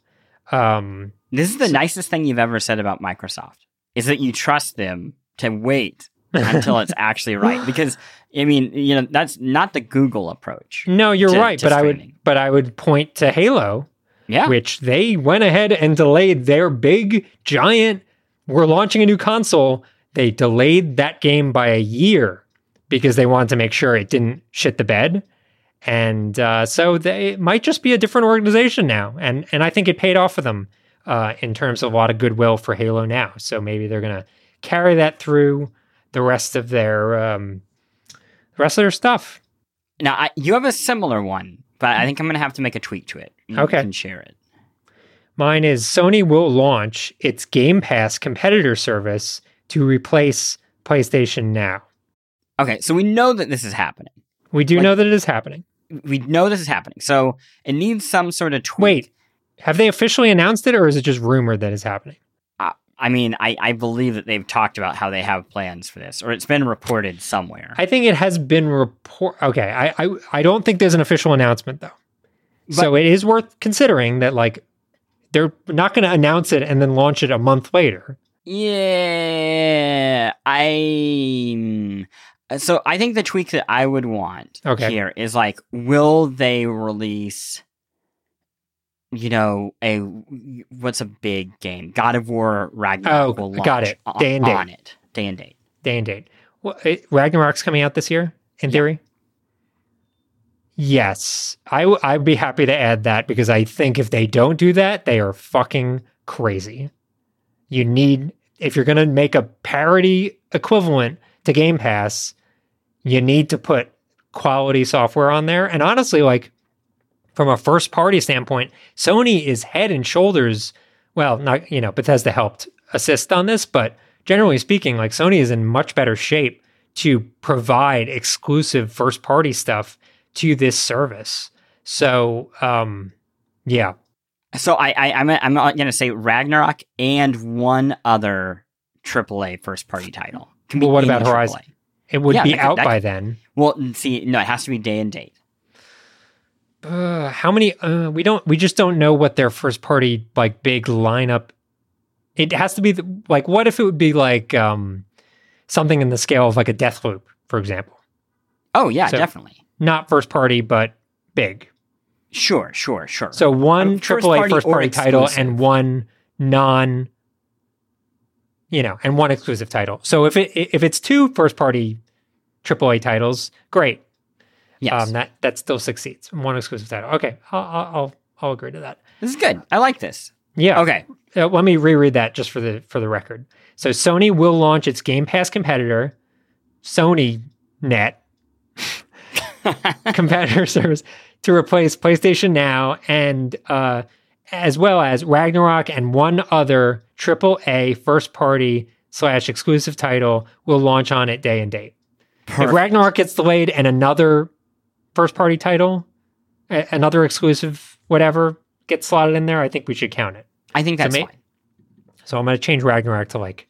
[SPEAKER 2] Um,
[SPEAKER 1] This is the nicest thing you've ever said about Microsoft. Is that you trust them to wait until it's (laughs) actually right? Because I mean, you know, that's not the Google approach.
[SPEAKER 2] no, you're
[SPEAKER 1] To-
[SPEAKER 2] right,
[SPEAKER 1] to
[SPEAKER 2] but I would but I would point to Halo,
[SPEAKER 1] Yeah,
[SPEAKER 2] which they went ahead and delayed their big giant we're launching a new console. They delayed that game by a year because they wanted to make sure it didn't shit the bed. And uh, so they it might just be a different organization now. And and I think it paid off for them uh, in terms of a lot of goodwill for Halo now. So maybe they're gonna carry that through the rest of their um, the rest of their stuff.
[SPEAKER 1] Now I, you have a similar one, but I think I'm going to have to make a tweak to it. You
[SPEAKER 2] Okay.
[SPEAKER 1] can share it.
[SPEAKER 2] Mine is Sony will launch its Game Pass competitor service to replace PlayStation Now.
[SPEAKER 1] Okay, so we know that this is happening.
[SPEAKER 2] We do
[SPEAKER 1] Like-
[SPEAKER 2] know that it is happening.
[SPEAKER 1] We know this is happening. So it needs some sort of tweak.
[SPEAKER 2] Wait, have they officially announced it or is it just rumored that it's happening?
[SPEAKER 1] I mean, I, I believe that they've talked about how they have plans for this, or it's been reported somewhere.
[SPEAKER 2] I think it has been report. Okay, I, I I don't think there's an official announcement though. so it is worth considering that like they're not going to announce it and then launch it a month later.
[SPEAKER 1] Yeah, I. mm, So I think the tweak that I would want
[SPEAKER 2] Okay.
[SPEAKER 1] here is like, will they release, you know, a what's a big game? God of War Ragnarok
[SPEAKER 2] Oh,
[SPEAKER 1] will launch
[SPEAKER 2] got it. Day and date.
[SPEAKER 1] on it, day and date.
[SPEAKER 2] Day and date. Well, it, Ragnarok's coming out this year in theory. Yes, I w- I'd be happy to add that because I think if they don't do that, they are fucking crazy. You need if you're going to make a parody equivalent to Game Pass, you need to put quality software on there. And honestly, like from a first party standpoint, Sony is head and shoulders. Well, not you know Bethesda helped assist on this, but generally speaking, like Sony is in much better shape to provide exclusive first party stuff to this service. So, um, yeah,
[SPEAKER 1] So I, I I'm I'm gonna say Ragnarok and one other AAA first party title.
[SPEAKER 2] Can well, what about Horizon? It would yeah, be out could, by could, then.
[SPEAKER 1] Well, see, no, it has to be day and date.
[SPEAKER 2] Uh, how many? Uh, we don't. We just don't know what their first party like big lineup. It has to be the, like. What if it would be like um, something in the scale of like a Deathloop for example?
[SPEAKER 1] Oh yeah, so definitely.
[SPEAKER 2] Not first party, but big.
[SPEAKER 1] Sure, sure, sure.
[SPEAKER 2] So one AAA first party title and one non you know, and one exclusive title. So if it if it's two first party AAA titles, great. Yes. Um, that that still succeeds. One exclusive title. Okay, I'll I'll I'll agree to that.
[SPEAKER 1] This is good. I like this.
[SPEAKER 2] Yeah.
[SPEAKER 1] Okay.
[SPEAKER 2] Uh, let me reread that just for the for the record. So Sony will launch its Game Pass competitor, Sony Net, (laughs) competitor (laughs) service to replace PlayStation Now and uh, as well as Ragnarok and one other AAA first party slash exclusive title will launch on it day and date. Perfect. If Ragnarok gets delayed and another first party title, a- another exclusive, whatever, gets slotted in there, I think we should count it.
[SPEAKER 1] I think that's so fine.
[SPEAKER 2] So I'm going to change Ragnarok to like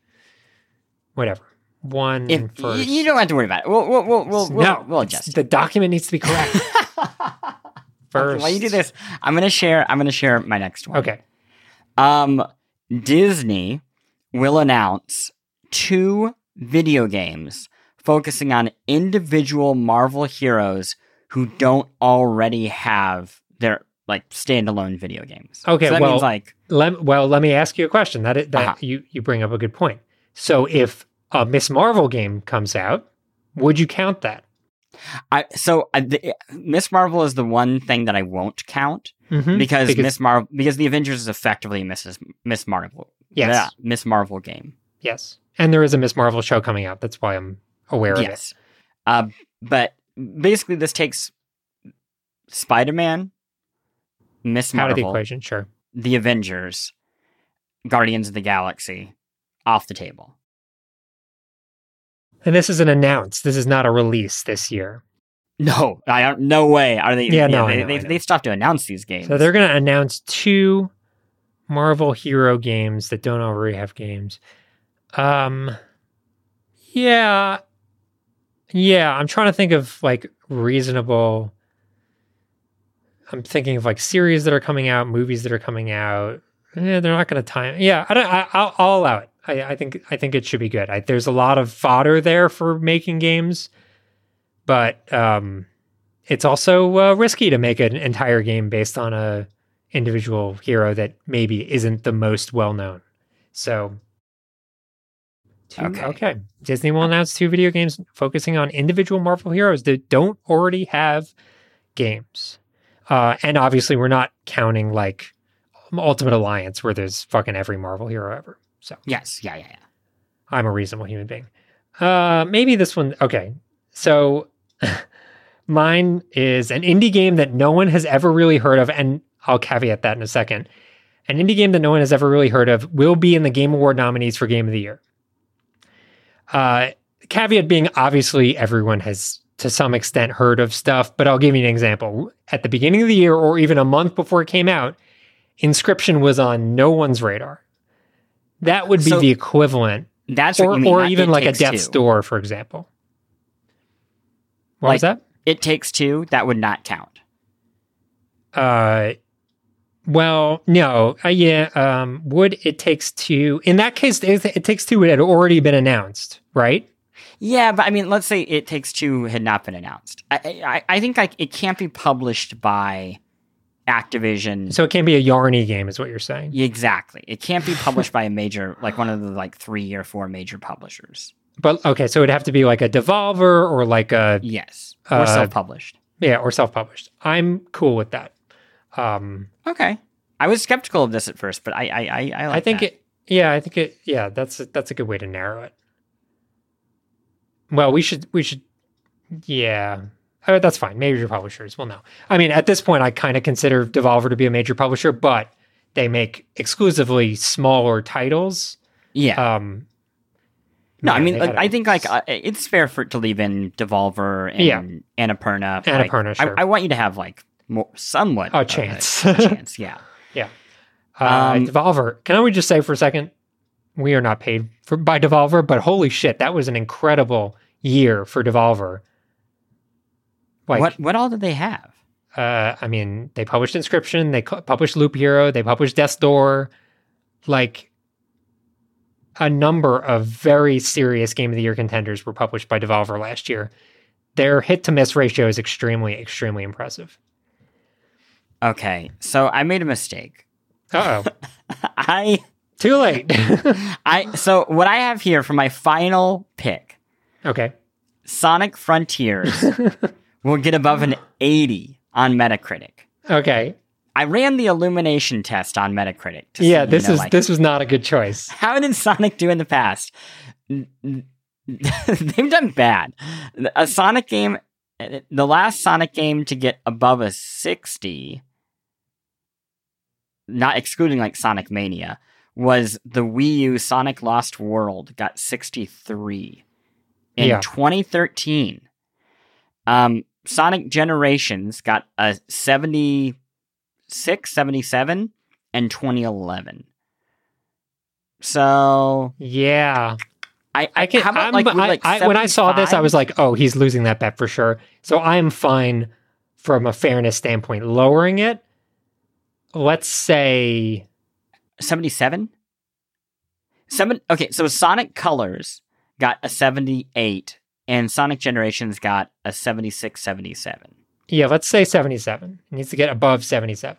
[SPEAKER 2] whatever one if, first.
[SPEAKER 1] You don't have to worry about it. We'll we'll we'll we'll, no, we'll adjust.
[SPEAKER 2] The document needs to be correct. (laughs)
[SPEAKER 1] first. While you do this, I'm gonna share. I'm gonna share my next one.
[SPEAKER 2] Okay.
[SPEAKER 1] Um, Disney will announce two video games focusing on individual Marvel heroes who don't already have their like standalone video games.
[SPEAKER 2] Okay,
[SPEAKER 1] so that
[SPEAKER 2] well,
[SPEAKER 1] means like
[SPEAKER 2] let, well, let me ask you a question. That that uh-huh. you you bring up a good point. So if a Miss Marvel game comes out, would you count that?
[SPEAKER 1] I so uh, Miss Marvel is the one thing that I won't count mm-hmm. because, Miss Marvel because the Avengers is effectively Mrs. Miss Marvel.
[SPEAKER 2] Yes, yeah,
[SPEAKER 1] Miss Marvel game.
[SPEAKER 2] Yes, and there is a Miss Marvel show coming out. That's why I'm aware yes. of it.
[SPEAKER 1] Uh, but basically, this takes Spider Man, Miss Marvel,
[SPEAKER 2] out of the equation, sure.
[SPEAKER 1] The Avengers, Guardians of the Galaxy, off the table.
[SPEAKER 2] And this is an announce. This is not a release this year.
[SPEAKER 1] No, I don't. No way. Are they?
[SPEAKER 2] Yeah, yeah no.
[SPEAKER 1] They,
[SPEAKER 2] know,
[SPEAKER 1] they, they stopped to announce these games.
[SPEAKER 2] So they're going to announce two Marvel hero games that don't already have games. Um, yeah, yeah. I'm trying to think of like reasonable. I'm thinking of like series that are coming out, movies that are coming out. Yeah, they're not going to time. Yeah, I don't. I, I'll, I'll allow it. I, I think I think it should be good. I, there's a lot of fodder there for making games, but um, it's also uh, risky to make an entire game based on a individual hero that maybe isn't the most well known. So, okay. okay, Disney will announce two video games focusing on individual Marvel heroes that don't already have games. Uh, and obviously, we're not counting like Ultimate Alliance, where there's fucking every Marvel hero ever. So
[SPEAKER 1] yes, yeah, yeah, yeah.
[SPEAKER 2] I'm a reasonable human being. Uh, maybe this one. Okay, so (laughs) mine is an indie game that no one has ever really heard of, and I'll caveat that in a second. An indie game that no one has ever really heard of will be in the Game Award nominees for Game of the Year. Uh, caveat being, obviously, everyone has to some extent heard of stuff, but I'll give you an example. At the beginning of the year, or even a month before it came out, Inscryption was on no one's radar. That would be so the equivalent.
[SPEAKER 1] That's
[SPEAKER 2] or,
[SPEAKER 1] or
[SPEAKER 2] even like a Death's Door, for example. What like, was that?
[SPEAKER 1] It takes two. That would not count.
[SPEAKER 2] Uh, well, no. Uh, yeah. Um, would it takes two? In that case, it, it takes two. It had already been announced, right?
[SPEAKER 1] Yeah, but I mean, let's say it takes two had not been announced. I, I, I think like it can't be published by Activision.
[SPEAKER 2] So it can't be a Yarny game, is what you're saying?
[SPEAKER 1] Exactly. It can't be published by a major, like one of the like three or four major publishers.
[SPEAKER 2] But okay, so it'd have to be like a Devolver or like a
[SPEAKER 1] yes, or uh, self-published.
[SPEAKER 2] Yeah, or self-published. I'm cool with that. Um,
[SPEAKER 1] okay, I was skeptical of this at first, but I I I, I, like
[SPEAKER 2] I think
[SPEAKER 1] that.
[SPEAKER 2] it. Yeah, I think it. Yeah, that's a, that's a good way to narrow it. Well, we should we should. Yeah, uh, that's fine. Major publishers will know. I mean, at this point, I kind of consider Devolver to be a major publisher, but they make exclusively smaller titles.
[SPEAKER 1] Yeah. Um, no, I mean, like, I think like uh, it's fair for it to leave in Devolver and yeah. Annapurna.
[SPEAKER 2] Annapurna,
[SPEAKER 1] like,
[SPEAKER 2] sure.
[SPEAKER 1] I, I, want you to have like more, somewhat
[SPEAKER 2] a chance.
[SPEAKER 1] A chance, (laughs) yeah. (laughs)
[SPEAKER 2] yeah. Uh,
[SPEAKER 1] Um,
[SPEAKER 2] Devolver. Can I just say for a second, we are not paid for by Devolver, but holy shit, that was an incredible year for Devolver. Like,
[SPEAKER 1] what what all did they have?
[SPEAKER 2] uh, I mean, they published Inscryption, they cu- published Loop Hero, they published Death's Door, like a number of very serious Game of the Year contenders were published by Devolver last year. Their hit to miss ratio is extremely, extremely impressive.
[SPEAKER 1] Okay, so I made a mistake.
[SPEAKER 2] Oh, (laughs)
[SPEAKER 1] I
[SPEAKER 2] too late. (laughs)
[SPEAKER 1] I so what I have here for my final pick,
[SPEAKER 2] okay,
[SPEAKER 1] Sonic Frontiers (laughs) will get above an 80 on Metacritic.
[SPEAKER 2] okay,
[SPEAKER 1] I ran the illumination test on Metacritic. to
[SPEAKER 2] yeah.
[SPEAKER 1] see,
[SPEAKER 2] This
[SPEAKER 1] you know,
[SPEAKER 2] is
[SPEAKER 1] like,
[SPEAKER 2] this was not a good choice.
[SPEAKER 1] How did Sonic do in the past? They've done bad. A Sonic game, the last Sonic game to get above a 60, not excluding like Sonic Mania, was the Wii U Sonic Lost World, got 63 in
[SPEAKER 2] Yeah.
[SPEAKER 1] 2013. Um, Sonic Generations got a 76, 77 in 2011. So
[SPEAKER 2] Yeah,
[SPEAKER 1] I,
[SPEAKER 2] I can.
[SPEAKER 1] How about,
[SPEAKER 2] I'm-
[SPEAKER 1] like,
[SPEAKER 2] I-
[SPEAKER 1] like,
[SPEAKER 2] I- when I saw this, I was like, "Oh, he's losing that bet for sure." So I am fine from a fairness standpoint lowering it. Let's say
[SPEAKER 1] 77? Seven. Okay, so Sonic Colors got a 78, and Sonic Generations got a 76, 77.
[SPEAKER 2] Yeah, let's say 77. It needs to get above 77.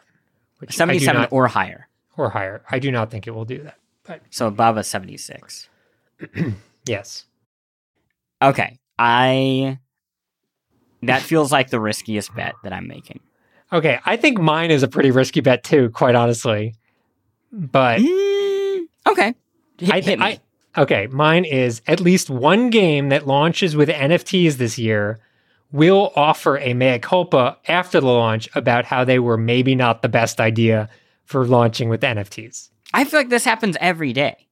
[SPEAKER 2] Which
[SPEAKER 1] 77
[SPEAKER 2] not-
[SPEAKER 1] or higher.
[SPEAKER 2] or higher. I do not think it will do that. But
[SPEAKER 1] So above a 76. (clears throat)
[SPEAKER 2] yes.
[SPEAKER 1] Okay, I. That feels like the riskiest bet that I'm making.
[SPEAKER 2] Okay, I think mine is a pretty risky bet too, quite honestly. But
[SPEAKER 1] Mm, okay. Hit,
[SPEAKER 2] I
[SPEAKER 1] me.
[SPEAKER 2] I okay, mine is at least one game that launches with NFTs this year will offer a mea culpa after the launch about how they were maybe not the best idea for launching with NFTs.
[SPEAKER 1] I feel like this happens every day.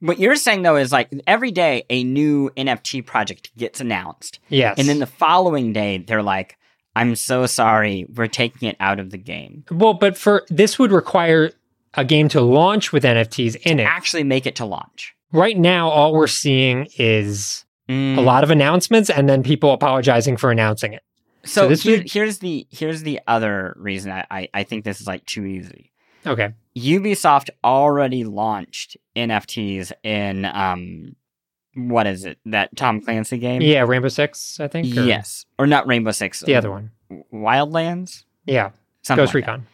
[SPEAKER 1] What you're saying though is like every day a new NFT project gets announced,
[SPEAKER 2] Yes.
[SPEAKER 1] and then the following day they're like, "I'm so sorry, we're taking it out of the game."
[SPEAKER 2] well, but for this would require a game to launch with NFTs in it.
[SPEAKER 1] Actually, make it to launch.
[SPEAKER 2] Right now, all we're seeing is
[SPEAKER 1] Mm.
[SPEAKER 2] a lot of announcements and then people apologizing for announcing it.
[SPEAKER 1] So,
[SPEAKER 2] so
[SPEAKER 1] here-
[SPEAKER 2] would-
[SPEAKER 1] here's the here's the other reason I, I I think this is like too easy.
[SPEAKER 2] Okay.
[SPEAKER 1] Ubisoft already launched NFTs in um, what is it? That Tom Clancy game?
[SPEAKER 2] Yeah, Rainbow Six, I think. or
[SPEAKER 1] Yes, or not Rainbow Six.
[SPEAKER 2] The other one.
[SPEAKER 1] Wildlands.
[SPEAKER 2] Yeah.
[SPEAKER 1] Something
[SPEAKER 2] Ghost
[SPEAKER 1] like that.
[SPEAKER 2] Recon.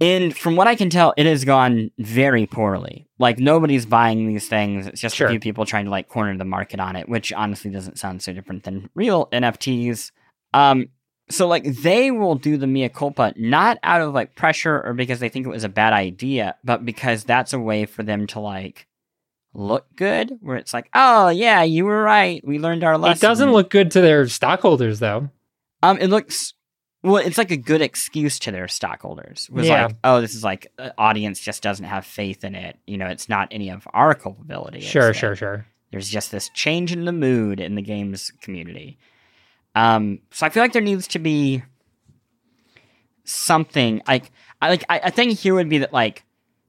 [SPEAKER 1] And from what I can tell, it has gone very poorly. Like nobody's buying these things. It's just
[SPEAKER 2] Sure.
[SPEAKER 1] a few people trying to like corner the market on it, which honestly doesn't sound so different than real NFTs. Um, so like they will do the mea culpa not out of like pressure or because they think it was a bad idea, but because that's a way for them to like look good. Where it's like, oh yeah, you were right. We learned our lesson.
[SPEAKER 2] It doesn't look good to their stockholders though.
[SPEAKER 1] Um, it looks well. It's like a good excuse to their stockholders. Was
[SPEAKER 2] Yeah.
[SPEAKER 1] like, oh, this is like uh, audience just doesn't have faith in it. You know, it's not any of our culpability.
[SPEAKER 2] Sure, sure, sure.
[SPEAKER 1] There's just this change in the mood in the games community. Um, so I feel like there needs to be something like I like I, I think here would be that like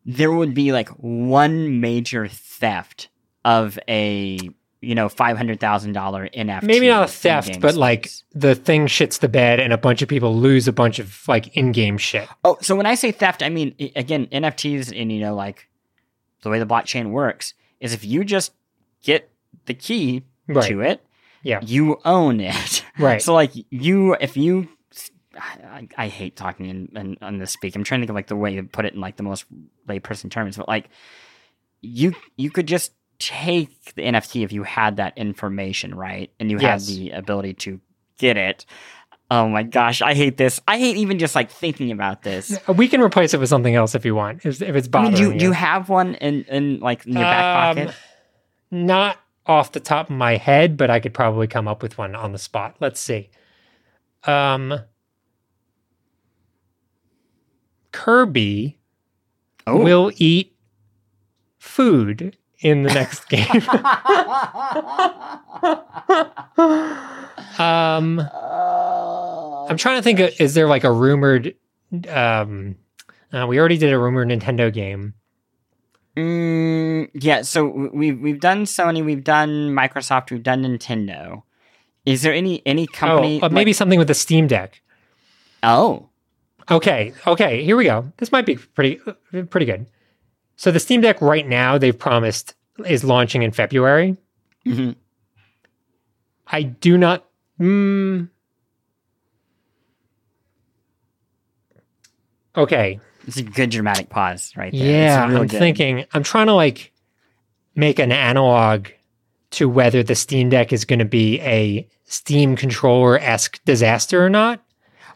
[SPEAKER 1] there would be like one major theft of a you know five hundred thousand dollar NFT.
[SPEAKER 2] Maybe not a theft,
[SPEAKER 1] game
[SPEAKER 2] but like the thing shits the bed and a bunch of people lose a bunch of like in-game shit.
[SPEAKER 1] Oh, so when I say theft, I mean again NFTs and you know like the way the blockchain works is if you just get the key
[SPEAKER 2] Right.
[SPEAKER 1] to it,
[SPEAKER 2] Yeah.
[SPEAKER 1] you own it.
[SPEAKER 2] Right. (laughs)
[SPEAKER 1] So like you, if you, I, I hate talking in, in on this speak. I'm trying to think of like the way to put it in like the most layperson terms, but like you you could just take the NFT if you had that information, right? And you
[SPEAKER 2] Yes.
[SPEAKER 1] had the ability to get it. Oh my gosh, I hate this. I hate even just like thinking about this. (laughs)
[SPEAKER 2] we can replace it with something else if you want. If, if it's
[SPEAKER 1] I
[SPEAKER 2] bothering
[SPEAKER 1] mean, do you,
[SPEAKER 2] you.
[SPEAKER 1] do you have one in, in like in your back
[SPEAKER 2] Um,
[SPEAKER 1] pocket?
[SPEAKER 2] Not off the top of my head, but I could probably come up with one on the spot. Let's see. Um, Kirby
[SPEAKER 1] Oh.
[SPEAKER 2] will eat food in the next (laughs) game. (laughs) um, I'm trying to think. Of, is there like a rumored um, Uh, we already did a rumored Nintendo game.
[SPEAKER 1] Mm, yeah, so we've we've done Sony, we've done Microsoft, we've done Nintendo. Is there any any company?
[SPEAKER 2] Oh, maybe like, something with the Steam Deck.
[SPEAKER 1] Oh,
[SPEAKER 2] okay, okay. Here we go. This might be pretty pretty good. So the Steam Deck right now they've promised is launching in February.
[SPEAKER 1] Mm-hmm.
[SPEAKER 2] I do not. Mm, okay.
[SPEAKER 1] It's a good dramatic pause right there.
[SPEAKER 2] Yeah, I'm
[SPEAKER 1] good.
[SPEAKER 2] thinking. I'm trying to like make an analog to whether the Steam Deck is going to be a Steam controller esque disaster or not.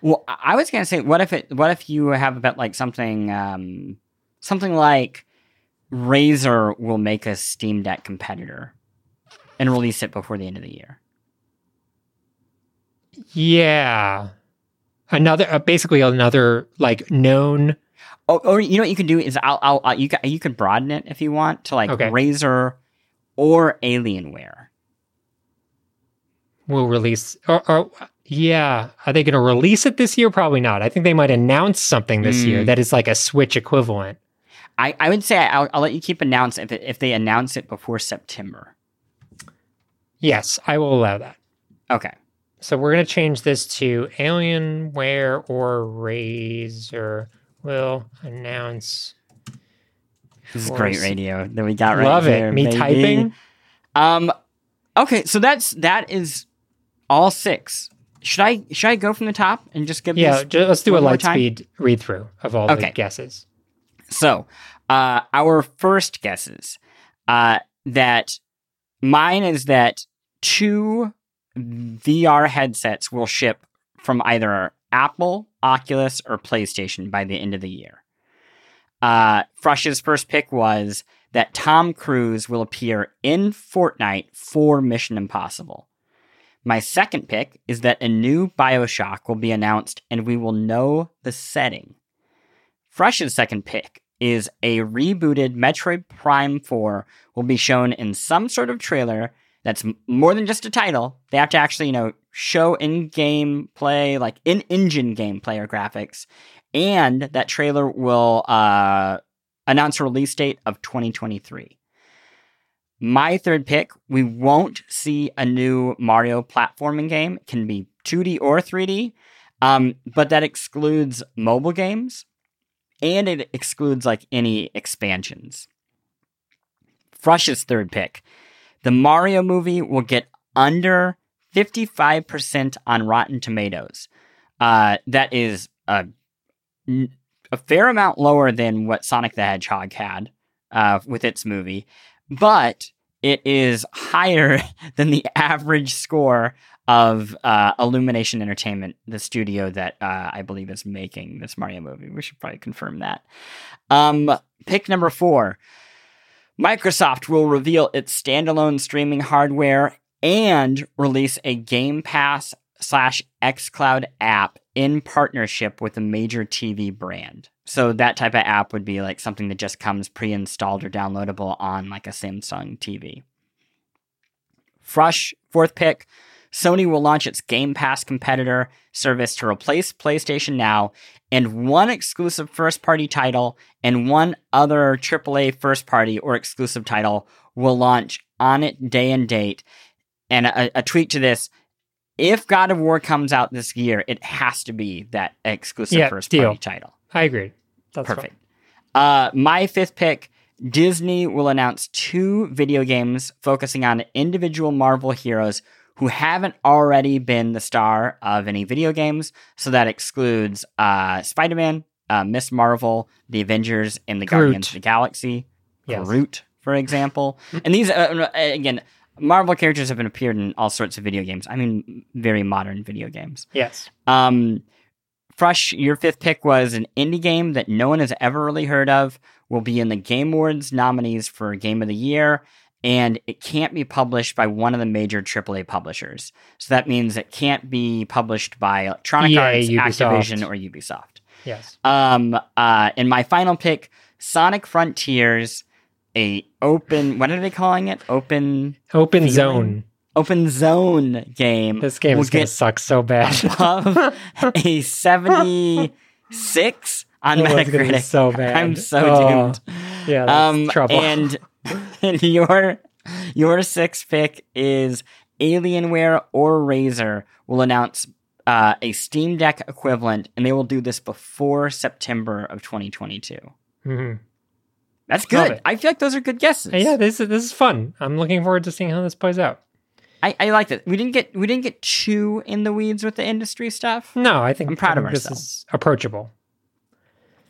[SPEAKER 1] Well, I was gonna say, what if it? What if you have about like something, um, something like Razer will make a Steam Deck competitor and release it before the end of the year.
[SPEAKER 2] Yeah, another uh, basically another like known.
[SPEAKER 1] Oh, or you know what you can do is I'll, I'll, I'll you can you can broaden it if you want to like okay. Razer or Alienware.
[SPEAKER 2] Will release or, or yeah, are they going to release it this year? Probably not. I think they might announce something this mm. year that is like a Switch equivalent.
[SPEAKER 1] I, I would say I'll, I'll let you keep announce if it, if they announce it before September.
[SPEAKER 2] Yes, I will allow that.
[SPEAKER 1] Okay.
[SPEAKER 2] So we're going to change this to Alienware or Razer will announce.
[SPEAKER 1] This is great radio that we got right
[SPEAKER 2] Love
[SPEAKER 1] here,
[SPEAKER 2] it. Me
[SPEAKER 1] baby.
[SPEAKER 2] typing.
[SPEAKER 1] Um. Okay, so that's that is all six. Should I should I go from the top and just give?
[SPEAKER 2] Yeah, just, let's do a light speed read through of all okay. the guesses.
[SPEAKER 1] So, uh, our first guesses uh, that mine is that two VR headsets will ship from either Apple, Oculus, or PlayStation by the end of the year. Uh, Frush's first pick was that Tom Cruise will appear in Fortnite for Mission Impossible. My second pick is that a new Bioshock will be announced and we will know the setting. Frush's second pick is a rebooted Metroid Prime 4 will be shown in some sort of trailer that's more than just a title. They have to actually, you know, show in-game play, like in-engine gameplay or graphics, and that trailer will uh, announce a release date of 2023. My third pick, we won't see a new Mario platforming game. It can be 2D or 3D, um, but that excludes mobile games and it excludes like any expansions. Frush's third pick. The Mario movie will get under 55% on Rotten Tomatoes. Uh, that is a, a fair amount lower than what Sonic the Hedgehog had uh, with its movie, but it is higher (laughs) than the average score of uh, Illumination Entertainment, the studio that uh, I believe is making this Mario movie. We should probably confirm that. Um, pick number four Microsoft will reveal its standalone streaming hardware and release a Game Pass slash xCloud app in partnership with a major TV brand. So that type of app would be like something that just comes pre-installed or downloadable on like a Samsung TV. Frush, fourth pick. Sony will launch its Game Pass competitor service to replace PlayStation Now, and one exclusive first party title and one other AAA first party or exclusive title will launch on it day and date. And a, a tweet to this if God of War comes out this year, it has to be that exclusive yeah, first deal. party title.
[SPEAKER 2] I agree.
[SPEAKER 1] That's perfect. Uh, my fifth pick Disney will announce two video games focusing on individual Marvel heroes who haven't already been the star of any video games. So that excludes uh, Spider Man, uh, Miss Marvel, the Avengers, and the Groot. Guardians of the Galaxy. Yes. Groot, for example. and these, uh, uh, again, Marvel characters have been appeared in all sorts of video games. I mean, very modern video games.
[SPEAKER 2] Yes.
[SPEAKER 1] Um, Frush, your fifth pick was an indie game that no one has ever really heard of. Will be in the Game Awards nominees for Game of the Year and it can't be published by one of the major AAA publishers. So that means it can't be published by Electronic EA, Arts, Ubisoft. Activision, or Ubisoft.
[SPEAKER 2] Yes.
[SPEAKER 1] Um. Uh. In my final pick, Sonic Frontiers, a open. What are they calling it? Open.
[SPEAKER 2] Open feeling? zone.
[SPEAKER 1] Open zone game.
[SPEAKER 2] This game is gonna suck so bad. (laughs)
[SPEAKER 1] above a seventy six (laughs) on
[SPEAKER 2] it's gonna be
[SPEAKER 1] Metacritic.
[SPEAKER 2] so bad.
[SPEAKER 1] I'm so
[SPEAKER 2] Oh,
[SPEAKER 1] doomed.
[SPEAKER 2] Yeah, that's
[SPEAKER 1] Um,
[SPEAKER 2] trouble.
[SPEAKER 1] and (laughs) your your sixth pick is Alienware or Razer will announce uh, a Steam Deck equivalent, and they will do this before September of 2022.
[SPEAKER 2] Mhm.
[SPEAKER 1] That's good. I feel like those are good guesses.
[SPEAKER 2] Yeah, this is this is fun. I'm looking forward to seeing how this plays out.
[SPEAKER 1] I, I like that. We didn't get we didn't get too in the weeds with the industry stuff.
[SPEAKER 2] No, I think
[SPEAKER 1] I'm proud
[SPEAKER 2] I
[SPEAKER 1] of
[SPEAKER 2] think this is approachable.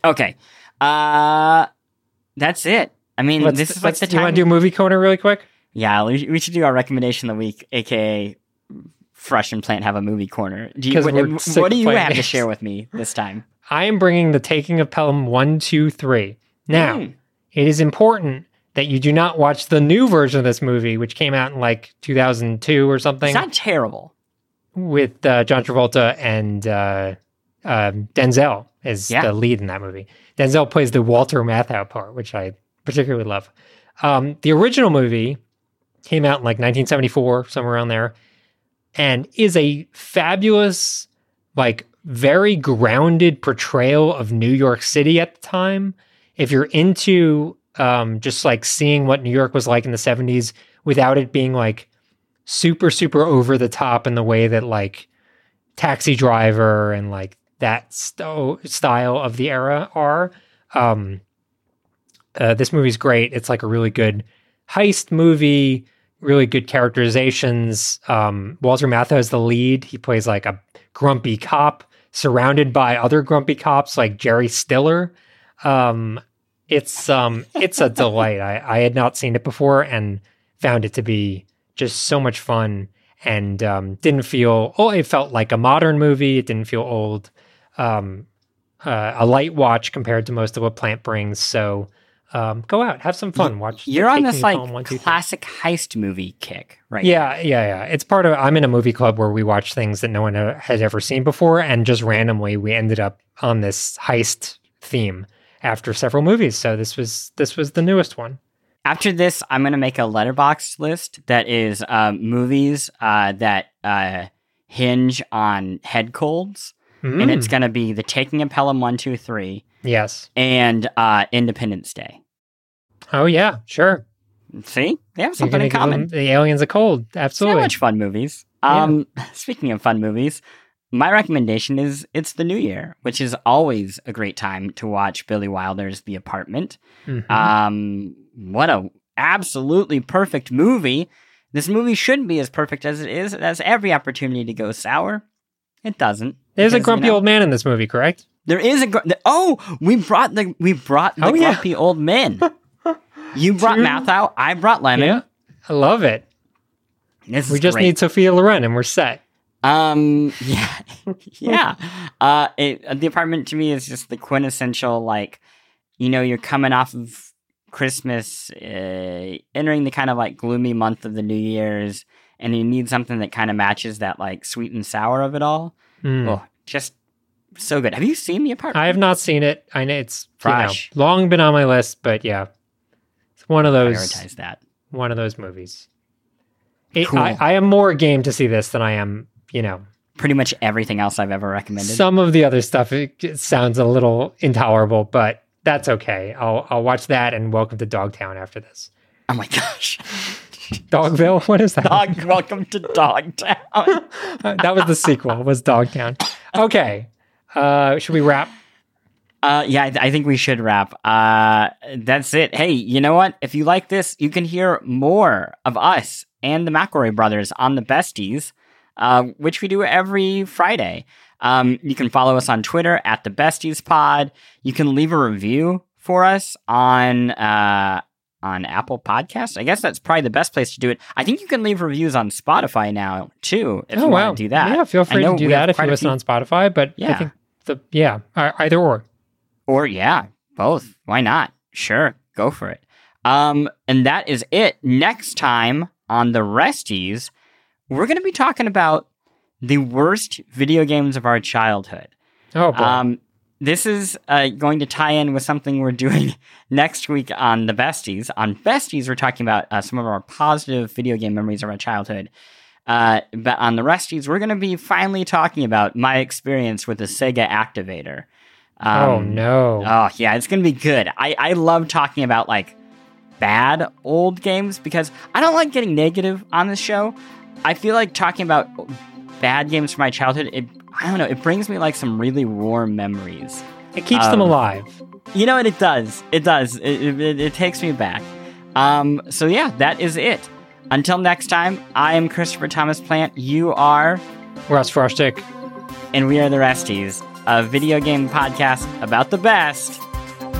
[SPEAKER 1] Okay, uh, that's it. I mean,
[SPEAKER 2] Let's,
[SPEAKER 1] this is like the
[SPEAKER 2] do you want
[SPEAKER 1] time.
[SPEAKER 2] to do movie corner really quick?
[SPEAKER 1] yeah, we, we should do our recommendation of the week, aka Frush and Plante have a movie corner. Do you, what, what do you have to share with me this time? (laughs)
[SPEAKER 2] I am bringing the Taking of Pelham one, two, three. Now,
[SPEAKER 1] Mm.
[SPEAKER 2] it is important that you do not watch the new version of this movie, which came out in like 2002 or something,
[SPEAKER 1] it's not terrible.
[SPEAKER 2] with uh, John Travolta and uh, um Denzel as
[SPEAKER 1] Yeah.
[SPEAKER 2] the lead in that movie. Denzel plays the Walter Matthau part, which I particularly love. Um, the original movie came out in like 1974, somewhere around there, and is a fabulous, like very grounded portrayal of New York City at the time. If you're into um, just like seeing what New York was like in the 70s without it being like super, super over the top in the way that like Taxi Driver and like that sto- style of the era are. Um, uh, this movie's great. It's like a really good heist movie, really good characterizations. Um, Walter Matthau is the lead. He plays like a grumpy cop surrounded by other grumpy cops like Jerry Stiller. Um, it's um, it's a delight. I, I had not seen it before and found it to be just so much fun and um, didn't feel oh it felt like a modern movie. It didn't feel old. Um, uh, a light watch compared to most of what Plante brings. So um, go out, have some fun. Watch.
[SPEAKER 1] You're on this like
[SPEAKER 2] one, two,
[SPEAKER 1] classic heist movie kick, right?
[SPEAKER 2] Yeah, yeah, yeah. It's part of. I'm in a movie club where we watch things that no one had ever seen before, and just randomly we ended up on this heist theme after several movies. So this was this was the newest one.
[SPEAKER 1] After this, I'm gonna make a Letterboxd list that is um, movies uh, that uh, hinge on head colds, and it's
[SPEAKER 2] Mm,
[SPEAKER 1] gonna be The Taking of Pelham One, Two, Three,
[SPEAKER 2] yes.
[SPEAKER 1] and uh, Independence Day.
[SPEAKER 2] Oh yeah, sure.
[SPEAKER 1] See, they have something in common.
[SPEAKER 2] them the aliens a cold.
[SPEAKER 1] So
[SPEAKER 2] Absolutely.
[SPEAKER 1] much fun movies.
[SPEAKER 2] Yeah.
[SPEAKER 1] Um, (laughs) speaking of fun movies, my recommendation is it's the New Year, which is always a great time to watch Billy Wilder's The Apartment.
[SPEAKER 2] Mhm.
[SPEAKER 1] Um, what a absolutely perfect movie. This movie shouldn't be as perfect as it is. It has every opportunity to go sour. It doesn't.
[SPEAKER 2] There's a
[SPEAKER 1] because, you
[SPEAKER 2] grumpy
[SPEAKER 1] know,
[SPEAKER 2] old man in this movie, correct?
[SPEAKER 1] There is a. Gr- oh, we brought the we brought the
[SPEAKER 2] Oh, yeah.
[SPEAKER 1] grumpy old men. (laughs) You brought
[SPEAKER 2] True.
[SPEAKER 1] Matthau. I brought Lemmon.
[SPEAKER 2] Yeah, I love it.
[SPEAKER 1] This
[SPEAKER 2] We just
[SPEAKER 1] great.
[SPEAKER 2] need Sophia Loren, and we're set.
[SPEAKER 1] Um. (laughs) Yeah. yeah. (laughs) Uh. It, the apartment to me is just the quintessential like, you know, you're coming off of Christmas, uh, entering the kind of like gloomy month of the New Year's, and you need something that kind of matches that like sweet and sour of it all.
[SPEAKER 2] Mm.
[SPEAKER 1] Oh, just so good. Have you seen the apartment?
[SPEAKER 2] I have not seen it. I know it's you know, long been on my list, but yeah, it's one of those
[SPEAKER 1] prioritize that.
[SPEAKER 2] one of those movies. It-
[SPEAKER 1] Cool.
[SPEAKER 2] I, I am more game to see this than I am, you know,
[SPEAKER 1] Pretty much everything else I've ever recommended.
[SPEAKER 2] some of the other stuff. It, sounds a little intolerable, but that's okay. I'll I'll watch that and Welcome to Dogtown after this.
[SPEAKER 1] oh my gosh. (laughs)
[SPEAKER 2] Dogville, what is that?
[SPEAKER 1] Dog, welcome to Dogtown. (laughs)
[SPEAKER 2] Uh, that was the sequel. Was Dogtown? Okay. Uh, should we wrap?
[SPEAKER 1] Uh, yeah, I, th- I think we should wrap. Uh, that's it. Hey, you know what? If you like this, you can hear more of us and the McElroy brothers on the Besties, uh, which we do every Friday. Um, you can follow us on Twitter at the Besties Pod. You can leave a review for us on uh, on Apple Podcasts. I guess that's probably the best place to do it. I think you can leave reviews on Spotify now too. If
[SPEAKER 2] oh
[SPEAKER 1] you
[SPEAKER 2] wow,
[SPEAKER 1] want to do that,
[SPEAKER 2] Yeah, feel free to do that if you listen
[SPEAKER 1] few-
[SPEAKER 2] on Spotify. But I
[SPEAKER 1] Yeah.
[SPEAKER 2] think the yeah, either or.
[SPEAKER 1] Or yeah, both. Why not? Sure, go for it. Um, and that is it. Next time on the Resties, we're going to be talking about the worst video games of our childhood.
[SPEAKER 2] Oh boy.
[SPEAKER 1] Um, this is uh, going to tie in with something we're doing (laughs) next week on the Besties. On Besties, we're talking about uh, some of our positive video game memories of our childhood. Uh, but on the Resties, we're going to be finally talking about my experience with the Sega Activator. Um,
[SPEAKER 2] oh no.
[SPEAKER 1] Oh yeah, it's gonna be good. I I love talking about like bad old games because I don't like getting negative on this show. I feel like talking about bad games from my childhood. It I don't know. It brings me like some really warm memories.
[SPEAKER 2] it keeps them
[SPEAKER 1] um,
[SPEAKER 2] alive.
[SPEAKER 1] You know what? It does. It does. It, it, it takes me back. Um. So yeah, that is it. Until next time, I am Christopher Thomas Plante. You are,
[SPEAKER 2] Russ Frushtick.
[SPEAKER 1] and we are the Resties, a video game podcast about the best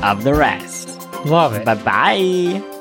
[SPEAKER 1] of the rest.
[SPEAKER 2] Love it.
[SPEAKER 1] Bye bye.